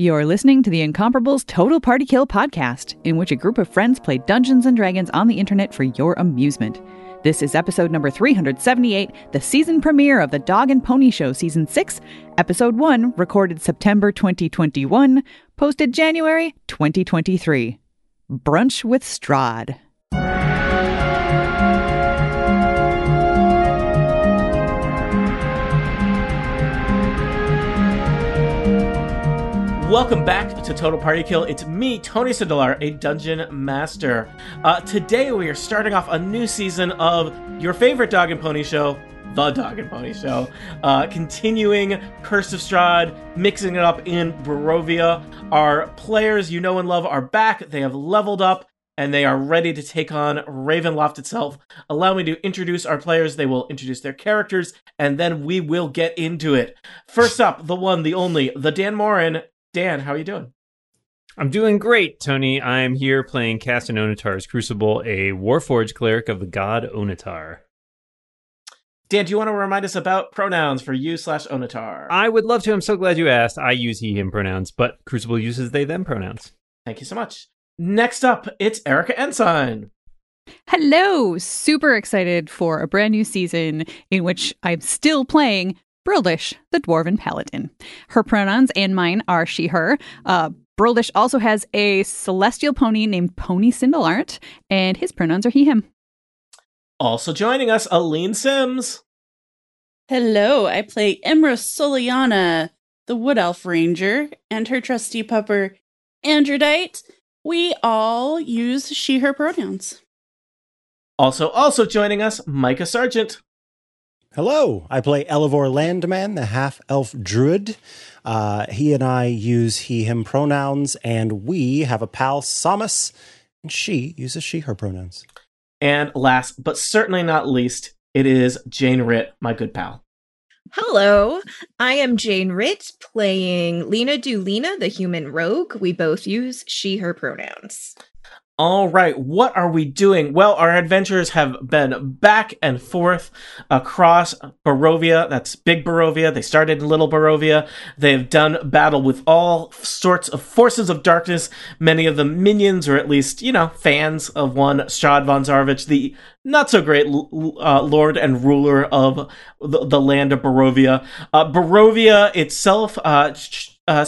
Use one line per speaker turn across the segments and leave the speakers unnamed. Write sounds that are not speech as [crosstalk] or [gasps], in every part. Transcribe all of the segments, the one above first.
You're listening to the Incomparables Total Party Kill podcast, in which a group of friends play Dungeons and Dragons on the internet for your amusement. This is episode number 378, the season premiere of the Dog and Pony Show Season 6, Episode 1, recorded September 2021, posted January 2023. Brunch with Strahd.
Welcome back to Total Party Kill. It's me, Tony Sindelar, a dungeon master. Uh, today we are starting off a new season of your favorite dog and pony show, The Dog and Pony Show. Uh, continuing Curse of Strahd, mixing it up in Barovia. Our players you know and love are back. They have leveled up and they are ready to take on Ravenloft itself. Allow me to introduce our players. They will introduce their characters, and then we will get into it. First up, the one, the only, the Dan Moren Dan, how are you doing?
I'm doing great, Tony. I'm here playing Castan Onatar's Crucible, a Warforged cleric of the god Onatar.
Dan, do you want to remind us about pronouns for you slash Onatar?
I would love to. I'm so glad you asked. I use he, him pronouns, but Crucible uses they, them pronouns.
Thank you so much. Next up, it's Erica Ensign.
Hello! Super excited for a brand new season in which I'm still playing Brildish, the dwarven paladin. Her pronouns and mine are she, her. Uh, Brildish also has a celestial pony named Pony Sindelart, and his pronouns are he, him.
Also joining us, Aleen Simms.
Hello, I play Imra Soliana, the Wood Elf Ranger, and her trusty pupper, Androdite. We all use she, her pronouns.
Also, also joining us, Micah Sargent.
Hello, I play Elevor Landman, the half elf druid. Uh, he and I use he, him pronouns, and we have a pal, Samus, and she uses she, her pronouns.
And last but certainly not least, it is Jane Ritt, my good pal.
Hello, I am Jane Ritt playing Lena Dulina, the human rogue. We both use she, her pronouns.
All right, what are we doing? Well, our adventures have been back and forth across Barovia. That's Big Barovia. They started in Little Barovia. They've done battle with all sorts of forces of darkness, many of them minions, or at least, you know, fans of one Strahd von Zarovich, the not so great uh, lord and ruler of the, the land of Barovia. Uh, Barovia itself, uh, uh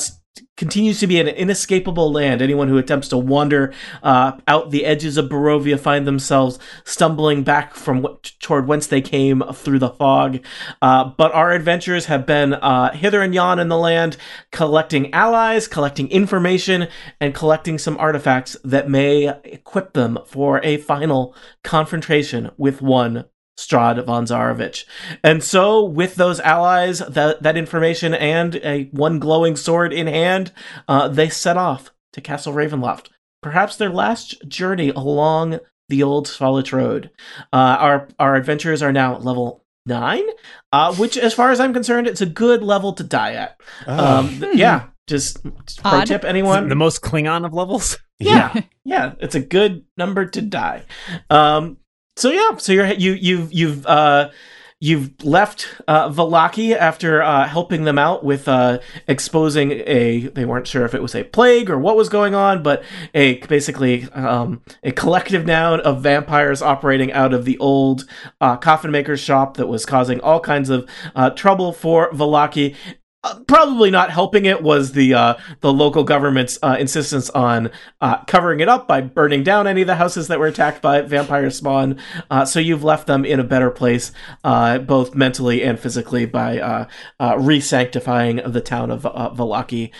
continues to be an inescapable land. Anyone who attempts to wander uh, out the edges of Barovia find themselves stumbling back from what, toward whence they came through the fog. Uh, but our adventures have been uh, hither and yon in the land, collecting allies, collecting information, and collecting some artifacts that may equip them for a final confrontation with one Strahd von Zarovich. And so, with those allies, that, that information, and a one glowing sword in hand, uh, they set off to Castle Ravenloft. Perhaps their last journey along the old Svalich Road. Uh, our our adventures are now level nine, uh, which, as far as I'm concerned, it's a good level to die at. Oh. Um, hmm. Yeah, just, just pro tip, anyone?
The most Klingon of levels.
Yeah, yeah, it's a good number to die. Um, so yeah, so you're you you've you've uh you've left uh, Vallaki after uh, helping them out with uh, exposing a they weren't sure if it was a plague or what was going on, but a basically um, a collective noun of vampires operating out of the old uh, coffin maker's shop that was causing all kinds of uh, trouble for Vallaki. Uh, probably not helping it was the uh, the local government's uh, insistence on uh, covering it up by burning down any of the houses that were attacked by vampire spawn. Uh, so you've left them in a better place, both mentally and physically, by re-sanctifying the town of Vallaki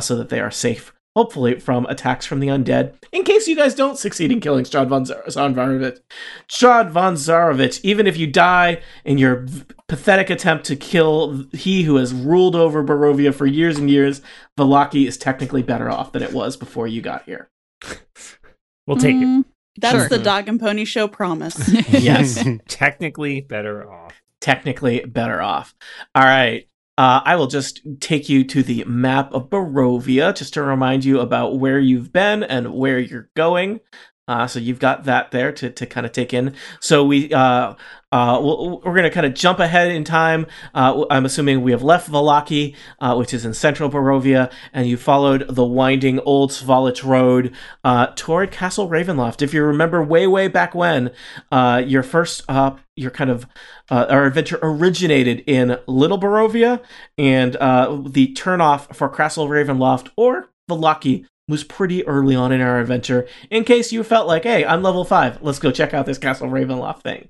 so that they are safe hopefully from attacks from the undead, in case you guys don't succeed in killing Strahd von Zarovich. Strahd von Zarovich, even if you die in your pathetic attempt to kill he who has ruled over Barovia for years and years, Vallaki is technically better off than it was before you got here. [laughs]
we'll take mm, it.
That's sure. the Dog and Pony Show promise. [laughs]
yes. [laughs]
technically better off.
Technically better off. All right. Uh, I will just take you to the map of Barovia just to remind you about where you've been and where you're going. Uh, so you've got that there to, to kind of take in. So we uh, uh, we're going to kind of jump ahead in time. Uh, I'm assuming we have left Vallaki, uh, which is in central Barovia, and you followed the winding old Svalich road uh, toward Castle Ravenloft. If you remember way, way back when, your first, your kind of, our adventure originated in Little Barovia, and the turnoff for Castle Ravenloft or Vallaki was pretty early on in our adventure. In case you felt like, hey, I'm level five, let's go check out this Castle Ravenloft thing.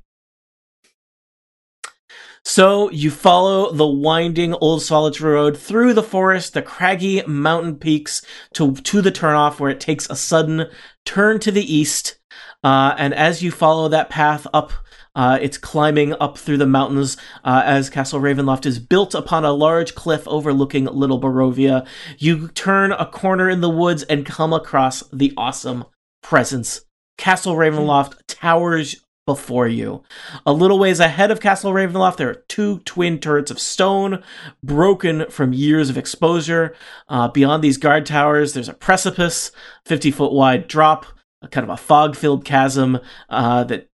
So you follow the winding old Solitary road through the forest, the craggy mountain peaks to to the turnoff where it takes a sudden turn to the east. Uh, and as you follow that path up, uh, it's climbing up through the mountains uh, as Castle Ravenloft is built upon a large cliff overlooking Little Barovia. You turn a corner in the woods and come across the awesome presence. Castle Ravenloft towers before you. A little ways ahead of Castle Ravenloft, there are two twin turrets of stone, broken from years of exposure. Uh, beyond these guard towers, there's a precipice, 50 foot wide drop, a kind of a fog filled chasm uh, that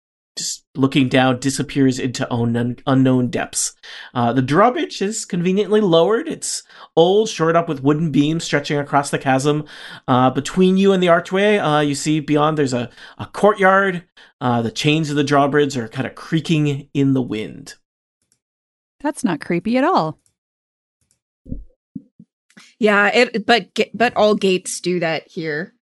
looking down disappears into unknown, unknown depths. Uh, the drawbridge is conveniently lowered. It's old, shored up with wooden beams stretching across the chasm. Uh, between you and the archway, uh, you see beyond there's a, a courtyard. Uh, the chains of the drawbridge are kind of creaking in the wind.
That's not creepy at all.
Yeah, it but but all gates do that here.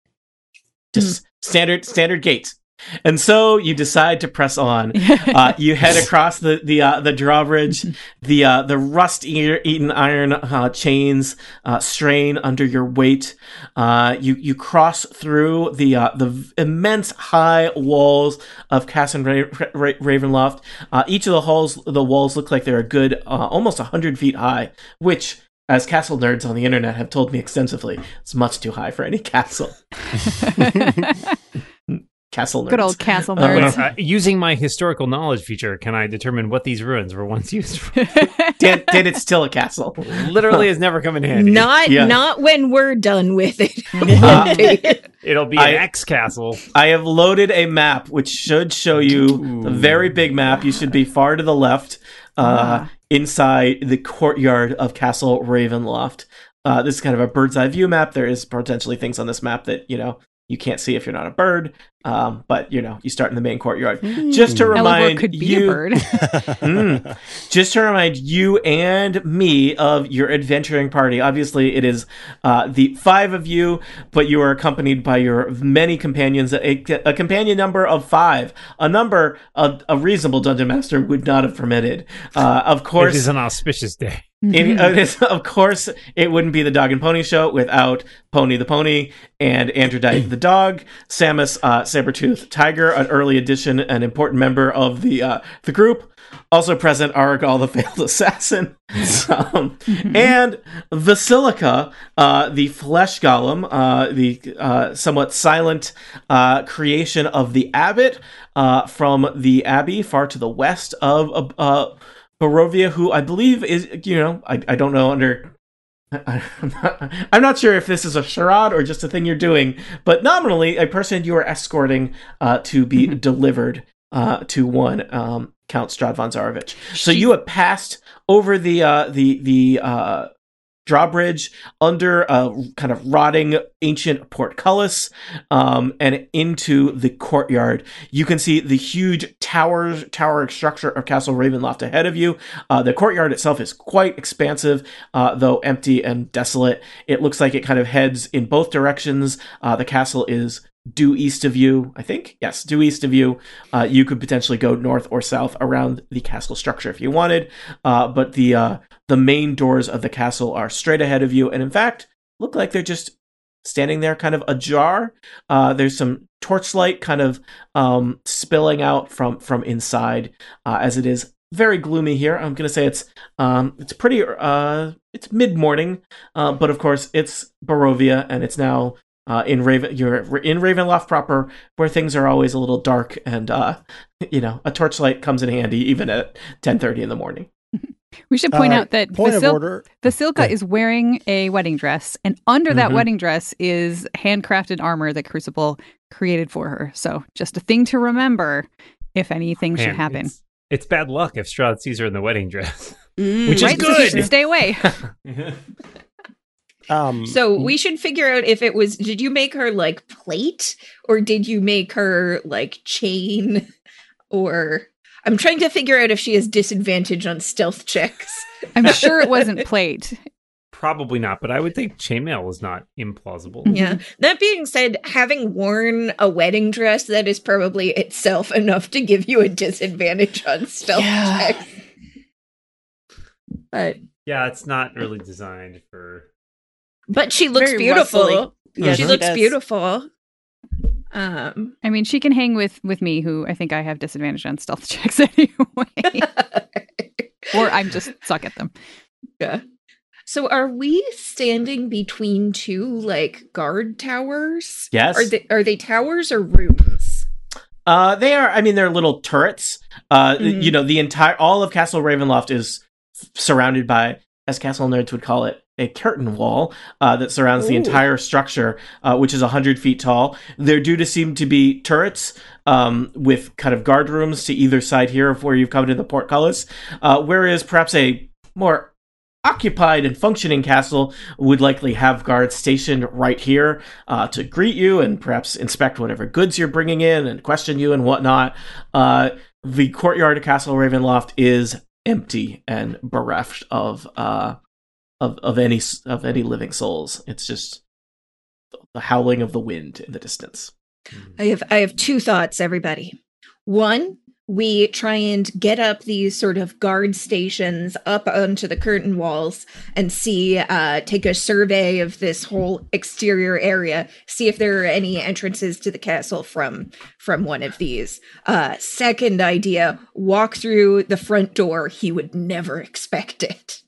Just standard standard gates. And so you decide to press on. [laughs] Uh, you head across the the uh, the drawbridge. The uh, the rust eaten iron uh, chains uh, strain under your weight. Uh, you you cross through the uh, the immense high walls of Castle Ra- Ra- Ravenloft. Uh, each of the halls the walls look like they're a good uh, almost hundred feet high, which. As castle nerds on the internet have told me extensively, it's much too high for any [laughs] castle. [laughs] castle nerds.
Good old castle
Uh, [laughs]
nerds.
Uh, using my historical knowledge feature, can I determine what these ruins were once used for? [laughs]
did, did it's still a castle?
Literally has never come in handy.
Not
Yeah.
not when we're done with it. [laughs]
Uh,
It'll be
I-
an X castle.
I have loaded a map which should show you a very big map. You should be far to the left, uh,
Ah.
inside the courtyard of Castle Ravenloft. Uh, this is kind of a bird's eye view map. There is potentially things on this map that you know you can't see if you're not a bird. Um, but you know you start in the main courtyard. Just to remind
could be
you,
a bird. [laughs]
Mm. Just to remind you and me of your adventuring party. Obviously, it is uh, the five of you, but you are accompanied by your many companions. A, a companion number of five, a number a, a reasonable dungeon master would not have permitted. Uh, of course, it
is an auspicious day. [laughs]
it, uh, it is, of course, it wouldn't be the Dog and Pony show without Pony the Pony and Androdite the dog, Samus uh, Sabretooth Tiger, an early addition, an important member of the uh, the group. Also present, Aragal the [laughs] failed assassin, [laughs] um, and Vasilka, uh, the flesh golem, uh, the uh, somewhat silent uh, creation of the abbot uh, from the abbey far to the west of uh, Barovia, who I believe is, you know, I, I don't know under. I'm, [laughs] not, I'm not sure if this is a charade or just a thing you're doing, but nominally, a person you are escorting uh, to be delivered uh, to one um, Count Strahd von Zarovich. So you have passed over the uh, the the uh, drawbridge under a kind of rotting ancient portcullis um, and into the courtyard. You can see the huge tower tower structure of Castle Ravenloft ahead of you. Uh, the courtyard itself is quite expansive, uh, though empty and desolate. It looks like it kind of heads in both directions. Uh, the castle is due east of you, I think. Yes, due east of you. Uh, you could potentially go north or south around the castle structure if you wanted. Uh, but the uh, the main doors of the castle are straight ahead of you, and in fact, look like they're just standing there, kind of ajar. Uh, there's some torchlight kind of um, spilling out from from inside, uh, as it is very gloomy here. I'm gonna say it's um, it's pretty uh, it's mid morning, uh, but of course it's Barovia, and it's now uh, in Raven. You're in Ravenloft proper, where things are always a little dark, and uh, [laughs] you know a torchlight comes in handy even at 10:30 in the morning. [laughs]
We should point
Uh,
out that
Point
Vasil- Vasilka
Good.
is wearing a wedding dress, and under that
Mhm.
wedding dress is handcrafted armor that Crucible created for her. So just a thing to remember if anything should happen.
It's, it's bad luck if Strahd sees her in the wedding dress.
Mm.
Which is
right? So she
good.
should stay away. [laughs]
Um,
So we should figure out if it was did you make her like plate or did you make her like chain [laughs] or I'm trying to figure out if she has disadvantage on stealth checks. [laughs]
I'm sure it wasn't plate.
Probably not, but I would think chainmail is not implausible.
Yeah. That being said, having worn a wedding dress that is probably itself enough to give you a disadvantage on stealth
Yeah.
checks. But
Yeah, it's not really designed for.
But she looks
Very
beautiful.
rustly. Yeah,
she
she
looks
does.
beautiful. Um
I mean, she can hang with with me, who I think I have disadvantage on stealth [laughs] checks anyway, [laughs] or I'm just suck at them.
Yeah. So are we standing between two like guard towers?
Yes.
Are they are they towers or rooms?
Uh, they are. I mean, they're little turrets. Uh,
Mhm.
you know, the entire all of Castle Ravenloft is surrounded by, as Castle nerds would call it, a curtain wall uh, that surrounds the entire structure, uh, which is hundred feet tall. There do to seem to be turrets um, with kind of guard rooms to either side here of where you've come to the portcullis, uh, whereas perhaps a more occupied and functioning castle would likely have guards stationed right here uh, to greet you and perhaps inspect whatever goods you're bringing in and question you and whatnot. Uh, the courtyard of Castle Ravenloft is empty and bereft of uh, of of any of any living souls. It's just the howling of the wind in the distance.
I have I have two thoughts, everybody. One, we try and get up these sort of guard stations up onto the curtain walls and see uh take a survey of this whole exterior area, see if there are any entrances to the castle from from one of these. Uh second idea, walk through the front door. He would never expect it.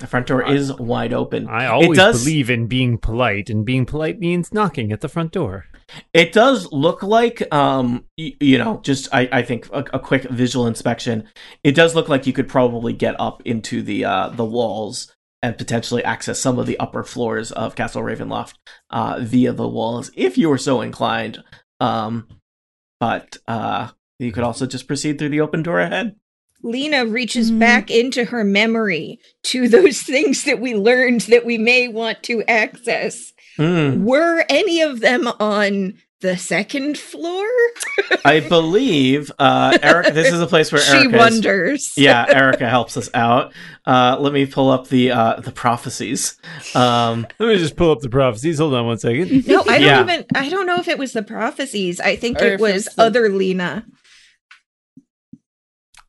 The front door is wide open.
I always
does-
believe in being polite, and being polite means knocking at the front door.
It does look like, um, y- you know, just I, I think a, a quick visual inspection. It does look like you could probably get up into the uh, the walls and potentially access some of the upper floors of Castle Ravenloft uh, via the walls if you were so inclined. Um, but uh, you could also just proceed through the open door ahead.
Lena reaches
Mhm.
back into her memory to those [laughs] things that we learned that we may want to access.
Mm.
Were any of them on the second floor? [laughs]
I believe uh, Eric. This is a place where [laughs]
she
Erica is-
wonders.
yeah, Erica helps us out. Uh, let me pull up the uh, the prophecies. Um,
Let me just pull up the prophecies. Hold on one second.
No, I don't
Yeah.
even. I don't know if it was the prophecies. I think
Or
it was
it's the-
other Lena.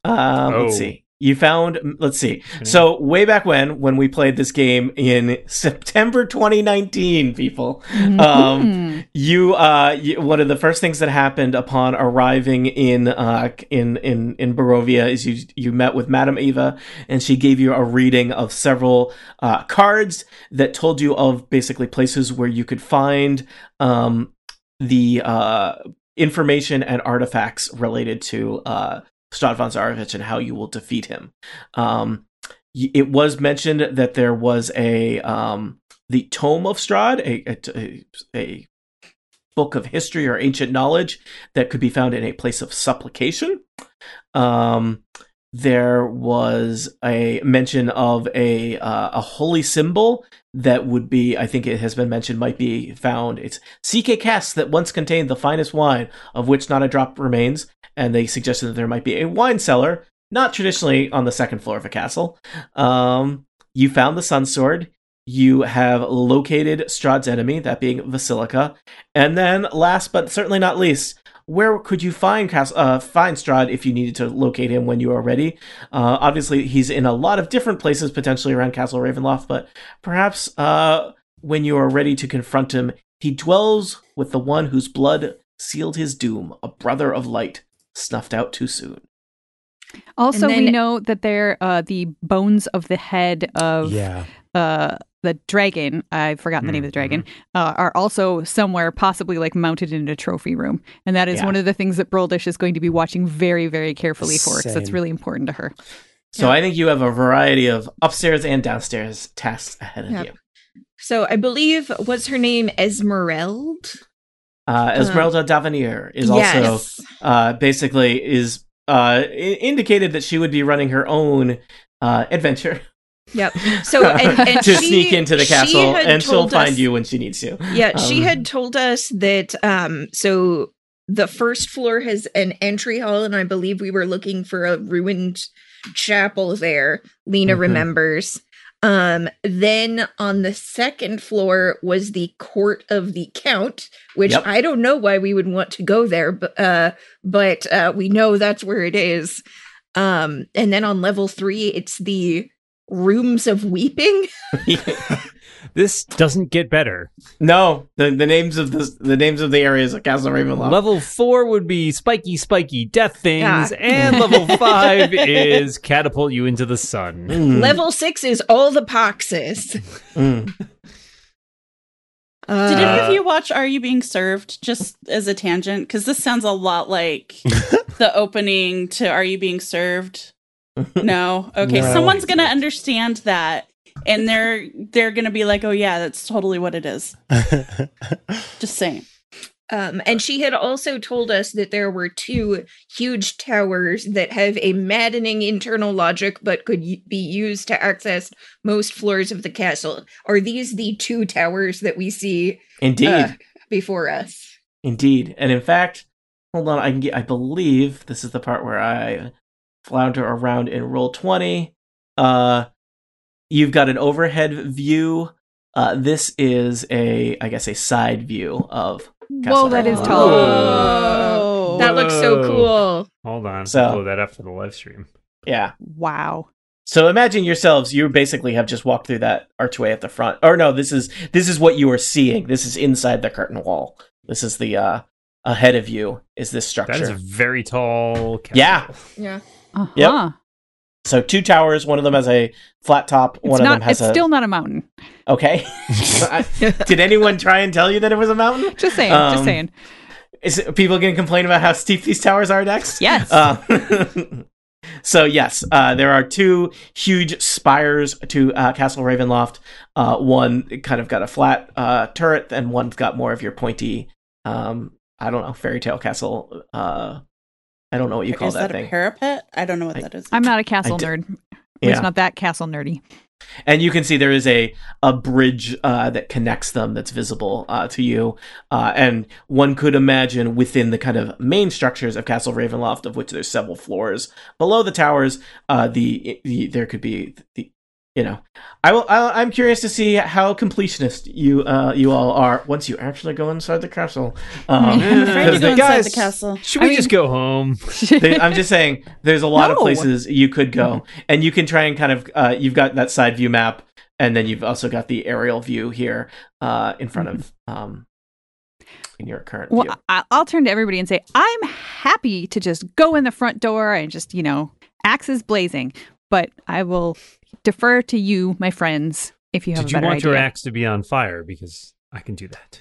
Um,
Oh.
Let's see. You found. Let's see. So way back when, when we played this game in [laughs] September 2019, people, um,
Mhm.
you, uh, you, one of the first things that happened upon arriving in, uh, in in in Barovia is you you met with Madame Eva, and she gave you a reading of several uh, cards that told you of basically places where you could find um, the uh, information and artifacts related to uh, Strahd von Zarovich and how you will defeat him. Um, it was mentioned that there was a um, the Tome of Strahd, a, a, a book of history or ancient knowledge that could be found in a place of supplication. Um, there was a mention of a uh, a holy symbol that would be, I think it has been mentioned, might be found. It's CK casks that once contained the finest wine, of which not a drop remains. And they suggested that there might be a wine cellar, not traditionally on the second floor of a castle. Um, you found the Sun Sword. You have located Strahd's enemy, that being Vasilka. And then, last but certainly not least, where could you find Cas- uh, find Strahd if you needed to locate him when you are ready? Uh, obviously, he's in a lot of different places potentially around Castle Ravenloft, but perhaps uh, when you are ready to confront him, he dwells with the one whose blood sealed his doom, a brother of light, snuffed out too soon.
Also,
And
we know that they're uh, the bones of the head of
yeah.
uh, the dragon. I've forgotten the name of the dragon.
Mm-hmm.
Uh, are also somewhere, possibly like mounted in a trophy room, and that is
Yeah.
one of the things that Broldish is going to be watching very, very carefully for because that's really important to her.
So I think you have a variety of upstairs and downstairs tasks ahead of
Yeah.
you.
So I believe was her name Ezmerelda.
Uh, Ezmerelda d'Avenir is
Yes.
also uh, basically is uh, i- indicated that she would be running her own uh, adventure
Yep. So and, [laughs] and
to
she-
sneak into the castle,
had
and she'll
told
find you when she needs to.
Yeah, she
Um,
had told us that um so the first floor has an entry hall and I believe we were looking for a ruined chapel there. Lena
Mhm.
remembers. Um then on the second floor was the court of the count, which
Yep.
I don't know why we would want to go there, but uh but uh we know that's where it is. Um and then on level 3 it's the rooms of weeping. [laughs] [laughs]
This doesn't get better.
no, the, the names of the the names of the areas of Castle Ravenloft.
Level four would be spiky, spiky death things,
Yeah.
and level [laughs] five is catapult you into the sun.
Mm,
Level 6 is all the poxes.
mm.
Uh,
Did any
Uh,
of you watch Are You Being Served? Just as a tangent, because this sounds a lot like [laughs] the opening to Are You Being Served? [laughs] No. Okay,
No.
someone's gonna understand that, and they're they're gonna be like, "Oh yeah, that's totally what it is." [laughs] Just saying.
Um, and she had also told us that there were two huge towers that have a maddening internal logic but could y- be used to access most floors of the castle. Are these the two towers that we see
Indeed,
uh, before us?
indeed, and in fact, hold on. I can get. I believe this is the part where I flounder around in Roll20. Uh, you've got an overhead view. Uh, this is a, I guess, a side view of.
Whoa, that is tall.
Whoa.
That looks so cool.
Hold on,
So-
blow that up for the live stream.
Yeah.
Wow.
So imagine yourselves, you basically have just walked through that archway at the front. Or no, this is this is what you are seeing. This is inside the curtain wall. This is the uh ahead of you is this structure.
That is a very tall. Castle.
Yeah.
Yeah.
Uh-huh.
Yep. So two towers, one of them has a flat top,
It's
one of
not.
them has
It's
a
still not a mountain.
Okay. [laughs] I- [laughs] Did anyone try and tell you that it was a mountain?
Just saying.
Um,
just saying.
Is it, people going to complain about how steep these towers are next?
Yes.
Uh, [laughs] so yes, uh, there are two huge spires to uh, Castle Ravenloft. Uh, one kind of got a flat uh, turret, and one's got more of your pointy. Um, I don't know, fairy tale castle. I don't know what you call
is
that,
that,
thing.
a parapet? I don't know what
I-
that is.
I'm not a castle
I d-
nerd.
Yeah.
It's not that castle nerdy.
and you can see there is a a bridge uh, that connects them that's visible uh, to you uh, and one could imagine within the kind of main structures of castle ravenloft of which there's several floors below the towers uh, the, the there could be the you know i will I, i'm curious to see how completionist you uh, you all are once you actually go inside the castle um,
I'm to go
guys-
the castle.
Should
I
we
mean-
just go home?
They- I'm just saying, there's a lot of places you could go, and you can try and kind of. Uh, you've got that side view map, and then you've also got the aerial view here uh, in front of um, in your current
Well,
view.
I'll turn to everybody and say, I'm happy to just go in the front door and just, you know, axes blazing. But I will defer to you, my friends, if you have a question.
Did you
better
want your axe to be on fire? Because I can do that.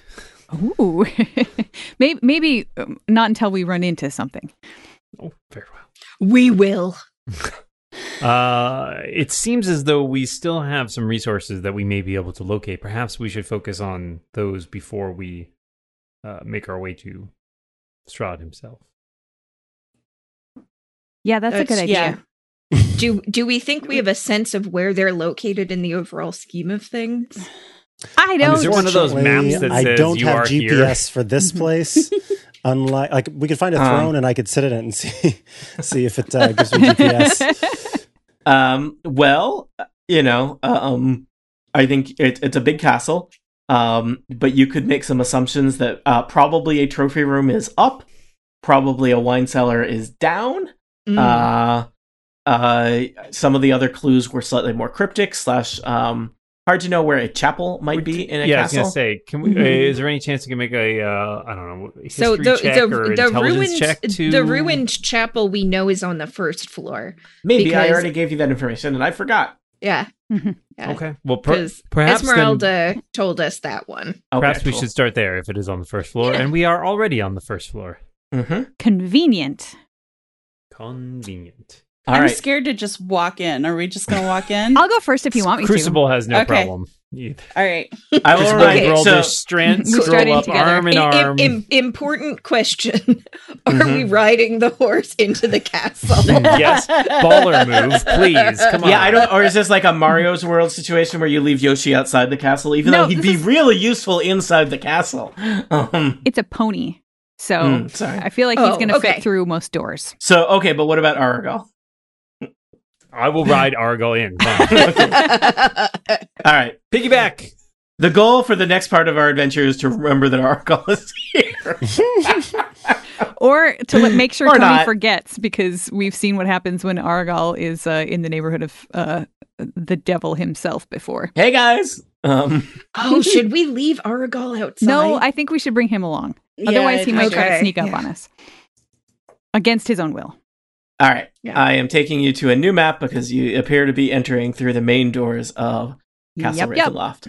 [laughs]
Ooh, [laughs] maybe, maybe um, not until we run into something.
Oh, very well.
We will. [laughs]
Uh, it seems as though we still have some resources that we may be able to locate. Perhaps we should focus on those before we uh, make our way to Strahd himself.
Yeah, that's, a good idea.
yeah.
Do do we think we have a sense of where they're located in the overall scheme of things?
I don't.
Is there one of those maps that
I
says
don't
you
have
are
GPS
here?
for this place. [laughs] Unlike, like, we could find a
Um,
throne and I could sit in it and see [laughs] see if it uh, gives me GPS. [laughs]
Um, well, you know, um, I think it, it's a big castle. Um, but you could make some assumptions that uh, probably a trophy room is up, probably a wine cellar is down.
Mm.
Uh, uh, some of the other clues were slightly more cryptic slash um, hard to know where a chapel might be in a
yeah, I was
castle.
gonna say, can we?
Mhm.
uh, is there any chance we can make a uh, I don't know history
so the
check
the,
or
the
intelligence
ruined
check to
the ruined chapel we know is on the first floor.
Maybe I already gave you that information and I forgot.
Yeah,
Mhm.
yeah.
Okay, well, per-
Because
perhaps then-
Ezmerelda told us that one.
Okay,
perhaps we
cool.
should start there if it is on the first floor,
Yeah.
and we are already on the first floor.
Mhm.
Convenient.
Convenient.
All
I'm
right.
scared to just walk in. Are we just gonna walk [laughs] in?
I'll go first if you want me
Crucible has no
Okay.
problem. Either.
All right.
I will
Just
remind
Okay.
you.
roll
So,
their strength, [laughs]
We
scroll
started
up
together.
arm in
I-
arm.
im- im- important question: [laughs] Are
Mhm.
we riding the horse into the castle?
yes, baller move, please. Come on.
yeah, I don't. Or is this like a Mario's World situation where you leave Yoshi outside the castle, even
No,
though he'd be
is-
really useful inside the castle? Um,
It's a pony. So
Mm, sorry.
I feel like he's
Oh,
going to
okay.
fit through most doors.
so okay, but what about Aragal?
I will ride Argal in. [laughs]
All right.
Piggyback.
The goal for the next part of our adventure is to remember that Aragal [laughs] is here. [laughs]
Or to let, make sure
Or
Tony
not.
forgets because we've seen what happens when Argal is uh, in the neighborhood of uh, the devil himself before.
hey guys. Um,
oh, should we leave Aragal outside?
No, I think we should bring him along. Otherwise, he
Yeah,
might try to sneak up
yeah.
on us against his own will.
All right.
Yeah.
I am taking you to a new map because you appear to be entering through the main doors of Castle
Yep, yep.
Ravenloft.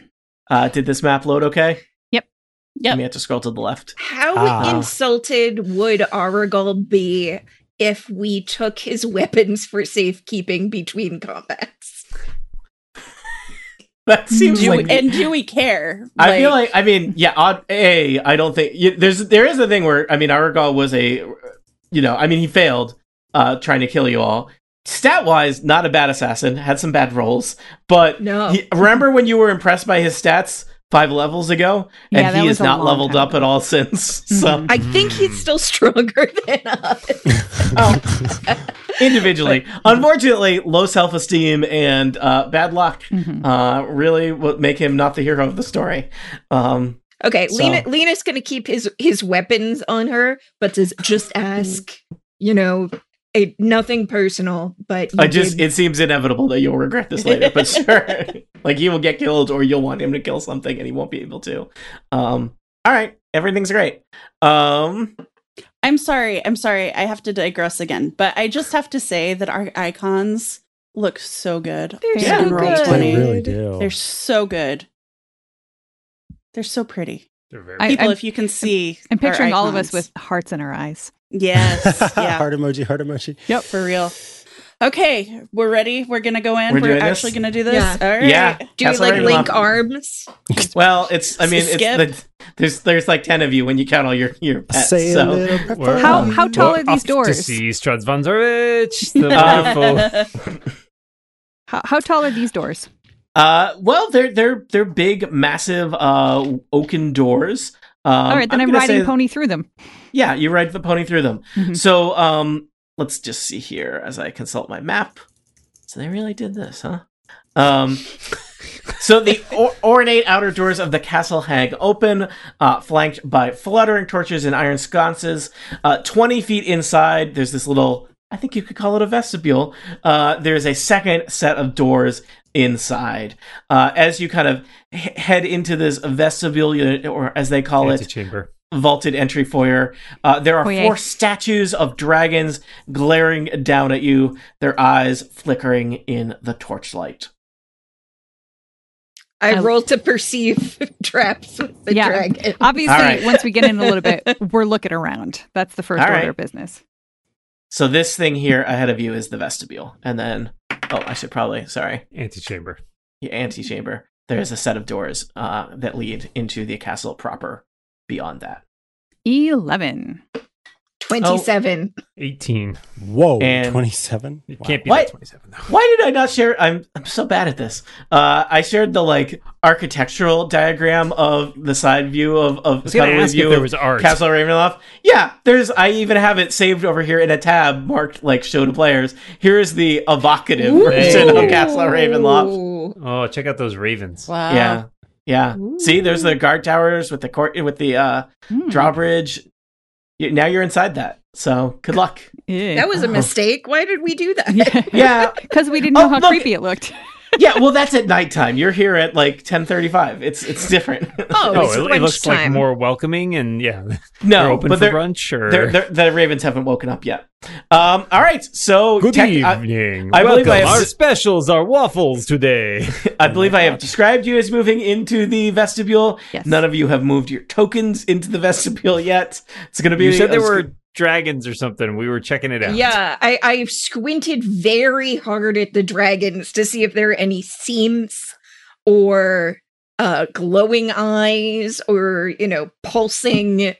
Uh, did this map load okay?
Yep.
You may have to scroll to the left.
How
Ah.
insulted would Aragal be if we took his weapons for safekeeping between combats? [laughs]
That seems
Do
like
and do we care?
I feel like I mean, yeah. Odd, a, I don't think y there's there is a thing where I mean, Aragal was a, you know, I mean, he failed uh trying to kill you all. Stat wise, not a bad assassin. Had some bad rolls, but
No.
he- remember when you were impressed by his stats five levels ago, and
Yeah, that
he is not leveled up
ago.
at all since. [laughs] So
Mhm.
I think he's still stronger [laughs] than us. [laughs]
individually, unfortunately, low self esteem and uh, bad luck
Mhm.
uh, really will make him not the hero of the story. Um,
Okay,
So-
Lena Lena's gonna keep his his weapons on her, but says just ask, you know, a, nothing personal, but
I just
did-
it seems inevitable that you'll regret this later, but [laughs] sure. [laughs] like he will get killed or you'll want him to kill something and he won't be able to. Um all right, everything's great. Um
I'm sorry. I'm sorry. I have to digress again, but I just have to say that our icons look so good.
They're
Yeah.
so good.
20.
They really do.
They're so good. They're so pretty.
They're very
I-
People,
I'm-
if you can see,
I'm
our
picturing all of us with hearts in our eyes.
Yes, [laughs] yeah,
heart emoji, heart emoji.
yep, for real. Okay, we're ready. We're gonna go in.
We're
We're,
doing this?
actually gonna do this.
Yeah.
All right.
Yeah.
do we like
Ravenloft.
link arms? [laughs]
well, it's I mean, it's the, there's there's like 10 of you when you count all your your pets.
Say
so
little prayer
We're-
for
How how tall
We're
are these
off To
doors?
see Struds von Zorich, [laughs] the wonderful.
How, how tall are these doors?
uh well, they're they're they're big massive uh oaken doors. Um,
All right, then I'm,
gonna
riding
say-
pony through them.
Yeah, you ride the pony through them.
Mhm.
So, um, let's just see here as I consult my map. So they really did this, huh? Um, [laughs] so the or- ornate outer doors of the castle hang open, uh, flanked by fluttering torches and iron sconces. Uh, Twenty feet inside, there's this little. I think you could call it a vestibule. Uh, there's a second set of doors inside. Uh, as you kind of he- head into this vestibule, or as they call it,
Antechamber.
vaulted entry foyer. Uh, there are
Foyer.
four statues of dragons glaring down at you, their eyes flickering in the torchlight.
I
I-
roll to perceive [laughs] traps with the
Yeah.
dragon.
Obviously,
All right.
once we get in a little bit, [laughs] we're looking around. That's the first
All
order
right.
of business.
So this thing here ahead of you is the vestibule, and then oh, I should probably sorry,
Antechamber.
the antechamber. There is a set of doors uh, that lead into the castle proper. Beyond that,
11.
27.
18.
Whoa,
And-
27?
It
Wow.
can't be
What?
27, though.
why did I not share? I'm I'm so bad at this. Uh, I shared the like architectural diagram of the side view of of
I was going to ask
view
if there was art.
Castle Ravenloft. Yeah, there's. I even have it saved over here in a tab marked like "Show to Players." Here is the evocative version of Castle Ravenloft.
Oh, check out those ravens.
Wow.
Yeah, yeah. See, there's the guard towers with the court with the uh,
Hmm.
drawbridge. You, now you're inside that. So good luck.
Yeah.
That was a [laughs] mistake. Why did we do that?
Yeah.
Yeah, [laughs]
Because we didn't know
Oh,
how
look.
creepy it looked.
Yeah. Well, that's at nighttime. You're here at like 10:35. It's it's different.
Oh,
Oh,
it's
it, it looks like more welcoming and yeah. they're
no,
open
but
for
they're,
brunch or
they're, they're, the ravens haven't woken up yet. Um. All right. So
Good
tech-
evening.
I believe I have
Our specials are waffles today. [laughs]
I believe I have described you as moving into the vestibule.
Yes.
None of you have moved your tokens into the vestibule yet. It's going to be.
you said there
it's-
were dragons or something. We were checking it out.
Yeah, I, I squinted very hard at the dragons to see if there are any seams or uh glowing eyes or, you know, pulsing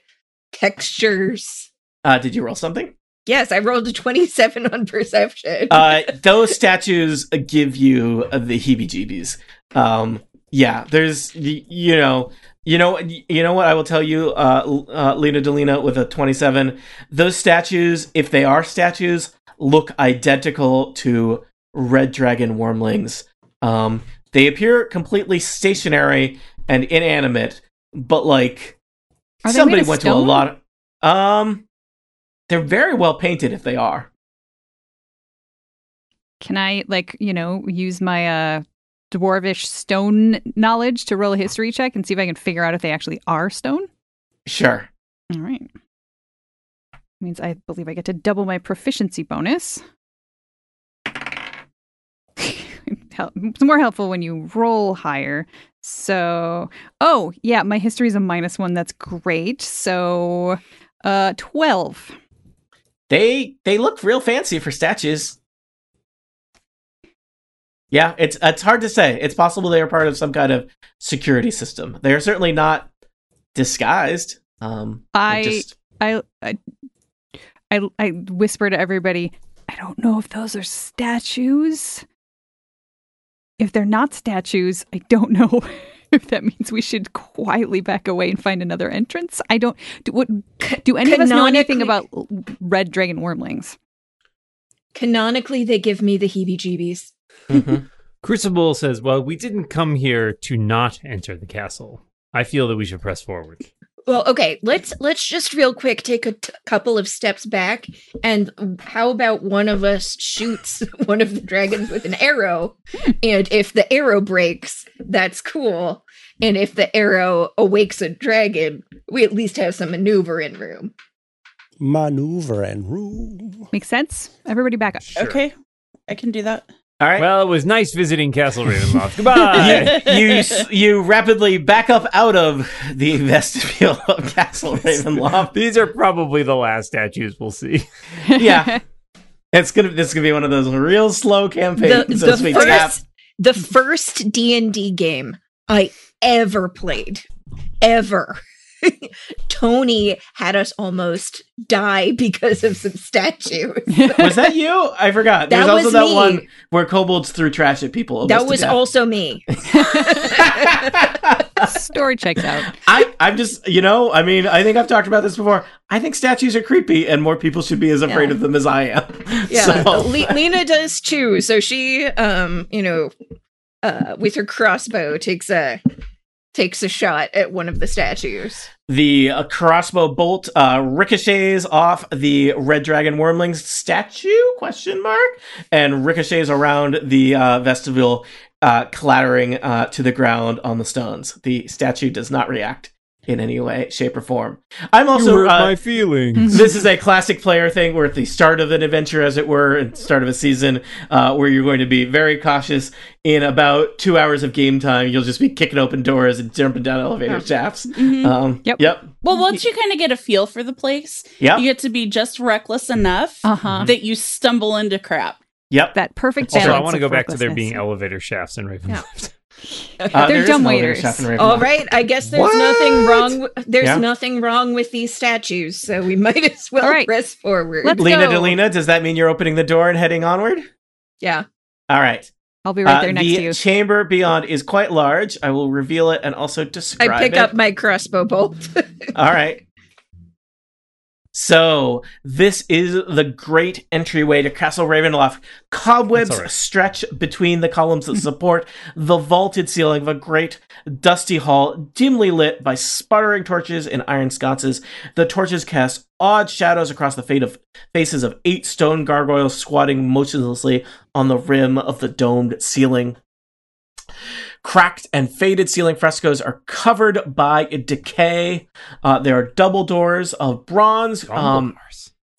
textures.
Uh, did you roll something?
Yes, I rolled a 27 on perception.
Uh, those statues give you uh, the heebie-jeebies. Um, yeah, there's y- you know. You know, you know what I will tell you, uh, uh, Lena Delina with a 27. Those statues, if they are statues, look identical to red dragon wyrmlings. Um, they appear completely stationary and inanimate, but like somebody went to a lot. Of, um, they're very well painted if they are.
Can I, like, you know, use my uh, dwarvish stone knowledge to roll a history check and see if I can figure out if they actually are stone?
Sure.
All right. Means I believe I get to double my proficiency bonus. [laughs] It's more helpful when you roll higher. So, oh, yeah, my history is a minus one. That's great. So, uh, 12.
They they look real fancy for statues. Yeah, it's it's hard to say. It's possible they are part of some kind of security system. They are certainly not disguised. Um,
I-
just
I, I, I, I whisper to everybody, I don't know if those are statues. If they're not statues, I don't [laughs] know if that means we should quietly back away and find another entrance. I don't. Do, what, do any of us know anything about red dragon wyrmlings?
Canonically, they give me the heebie jeebies.
Mhm. [laughs]
Crucible says, "Well, we didn't come here to not enter the castle. I feel that we should press forward."
Well, okay, let's let's just real quick take a t- couple of steps back and how about one of us shoots [laughs] one of the dragons with an arrow and if the arrow breaks, that's cool. And if the arrow awakes a dragon, we at least have some maneuvering room.
Maneuver and rule.
Makes sense? Everybody back up.
Sure.
Okay, I can do that.
All right.
Well, it was nice visiting Castle Ravenloft. Goodbye. [laughs]
you, you you rapidly back up out of the [laughs] vestibule of Castle Ravenloft.
These are probably the last statues we'll see. [laughs]
Yeah, it's gonna this is gonna be one of those real slow campaigns.
the
as we tap.
first the first D&D game I ever played ever. [laughs] Tony had us almost die because of some statues. [laughs]
Was that you? I forgot.
That
There's also
was
that
me.
one where kobolds threw trash at people.
that was also me. [laughs]
Story checks out.
I, I'm just, you know, I mean, I think I've talked about this before. I think statues are creepy, and more people should be as afraid
Yeah.
of them as I am.
Yeah,
So-
Le- Lena does too. So she, um, you know, uh, with her crossbow takes a takes a shot at one of the statues.
the uh, crossbow bolt uh, ricochets off the red dragon wyrmling statue? Question mark, and ricochets around the uh, vestibule, uh, clattering uh, to the ground on the stones. The statue does not react in any way, shape, or form. I'm also. uh, my
feelings. [laughs]
this is a classic player thing. We're at the start of an adventure, as it were, and start of a season, uh, where you're going to be very cautious. In about two hours of game time, you'll just be kicking open doors and jumping down elevator shafts.
Mhm.
Um,
Yep.
Yep.
Well, once you kind of get a feel for the place,
Yep.
you get to be just reckless enough
Uh huh.
that you stumble into crap.
Yep.
That perfect
Also,
balance.
I want to go back to there being elevator shafts in Ravenloft.
Uh,
They're dumb
an
waiters.
shaft in Ravenloft.
All right, I guess there's
What?
nothing wrong. w- There's
Yeah.
nothing wrong with these statues, so we [laughs] might as well
All right.
press forward.
Let's
Lena
go.
Delina, does that mean you're opening the door and heading onward?
yeah,
All right.
I'll be right
Uh,
there next
the
to you.
chamber beyond is quite large. I will reveal it and also describe
I pick
it.
up my crossbow bolt. [laughs]
All right. So this is the great entryway to Castle Ravenloft. Cobwebs
right.
stretch between the columns that support the vaulted ceiling of a great dusty hall, dimly lit by sputtering torches and iron sconces. The torches cast odd shadows across the fate of faces of eight stone gargoyles squatting motionlessly on the rim of the domed ceiling. Cracked and faded ceiling frescoes are covered by decay. Uh, there are double doors of bronze. Um,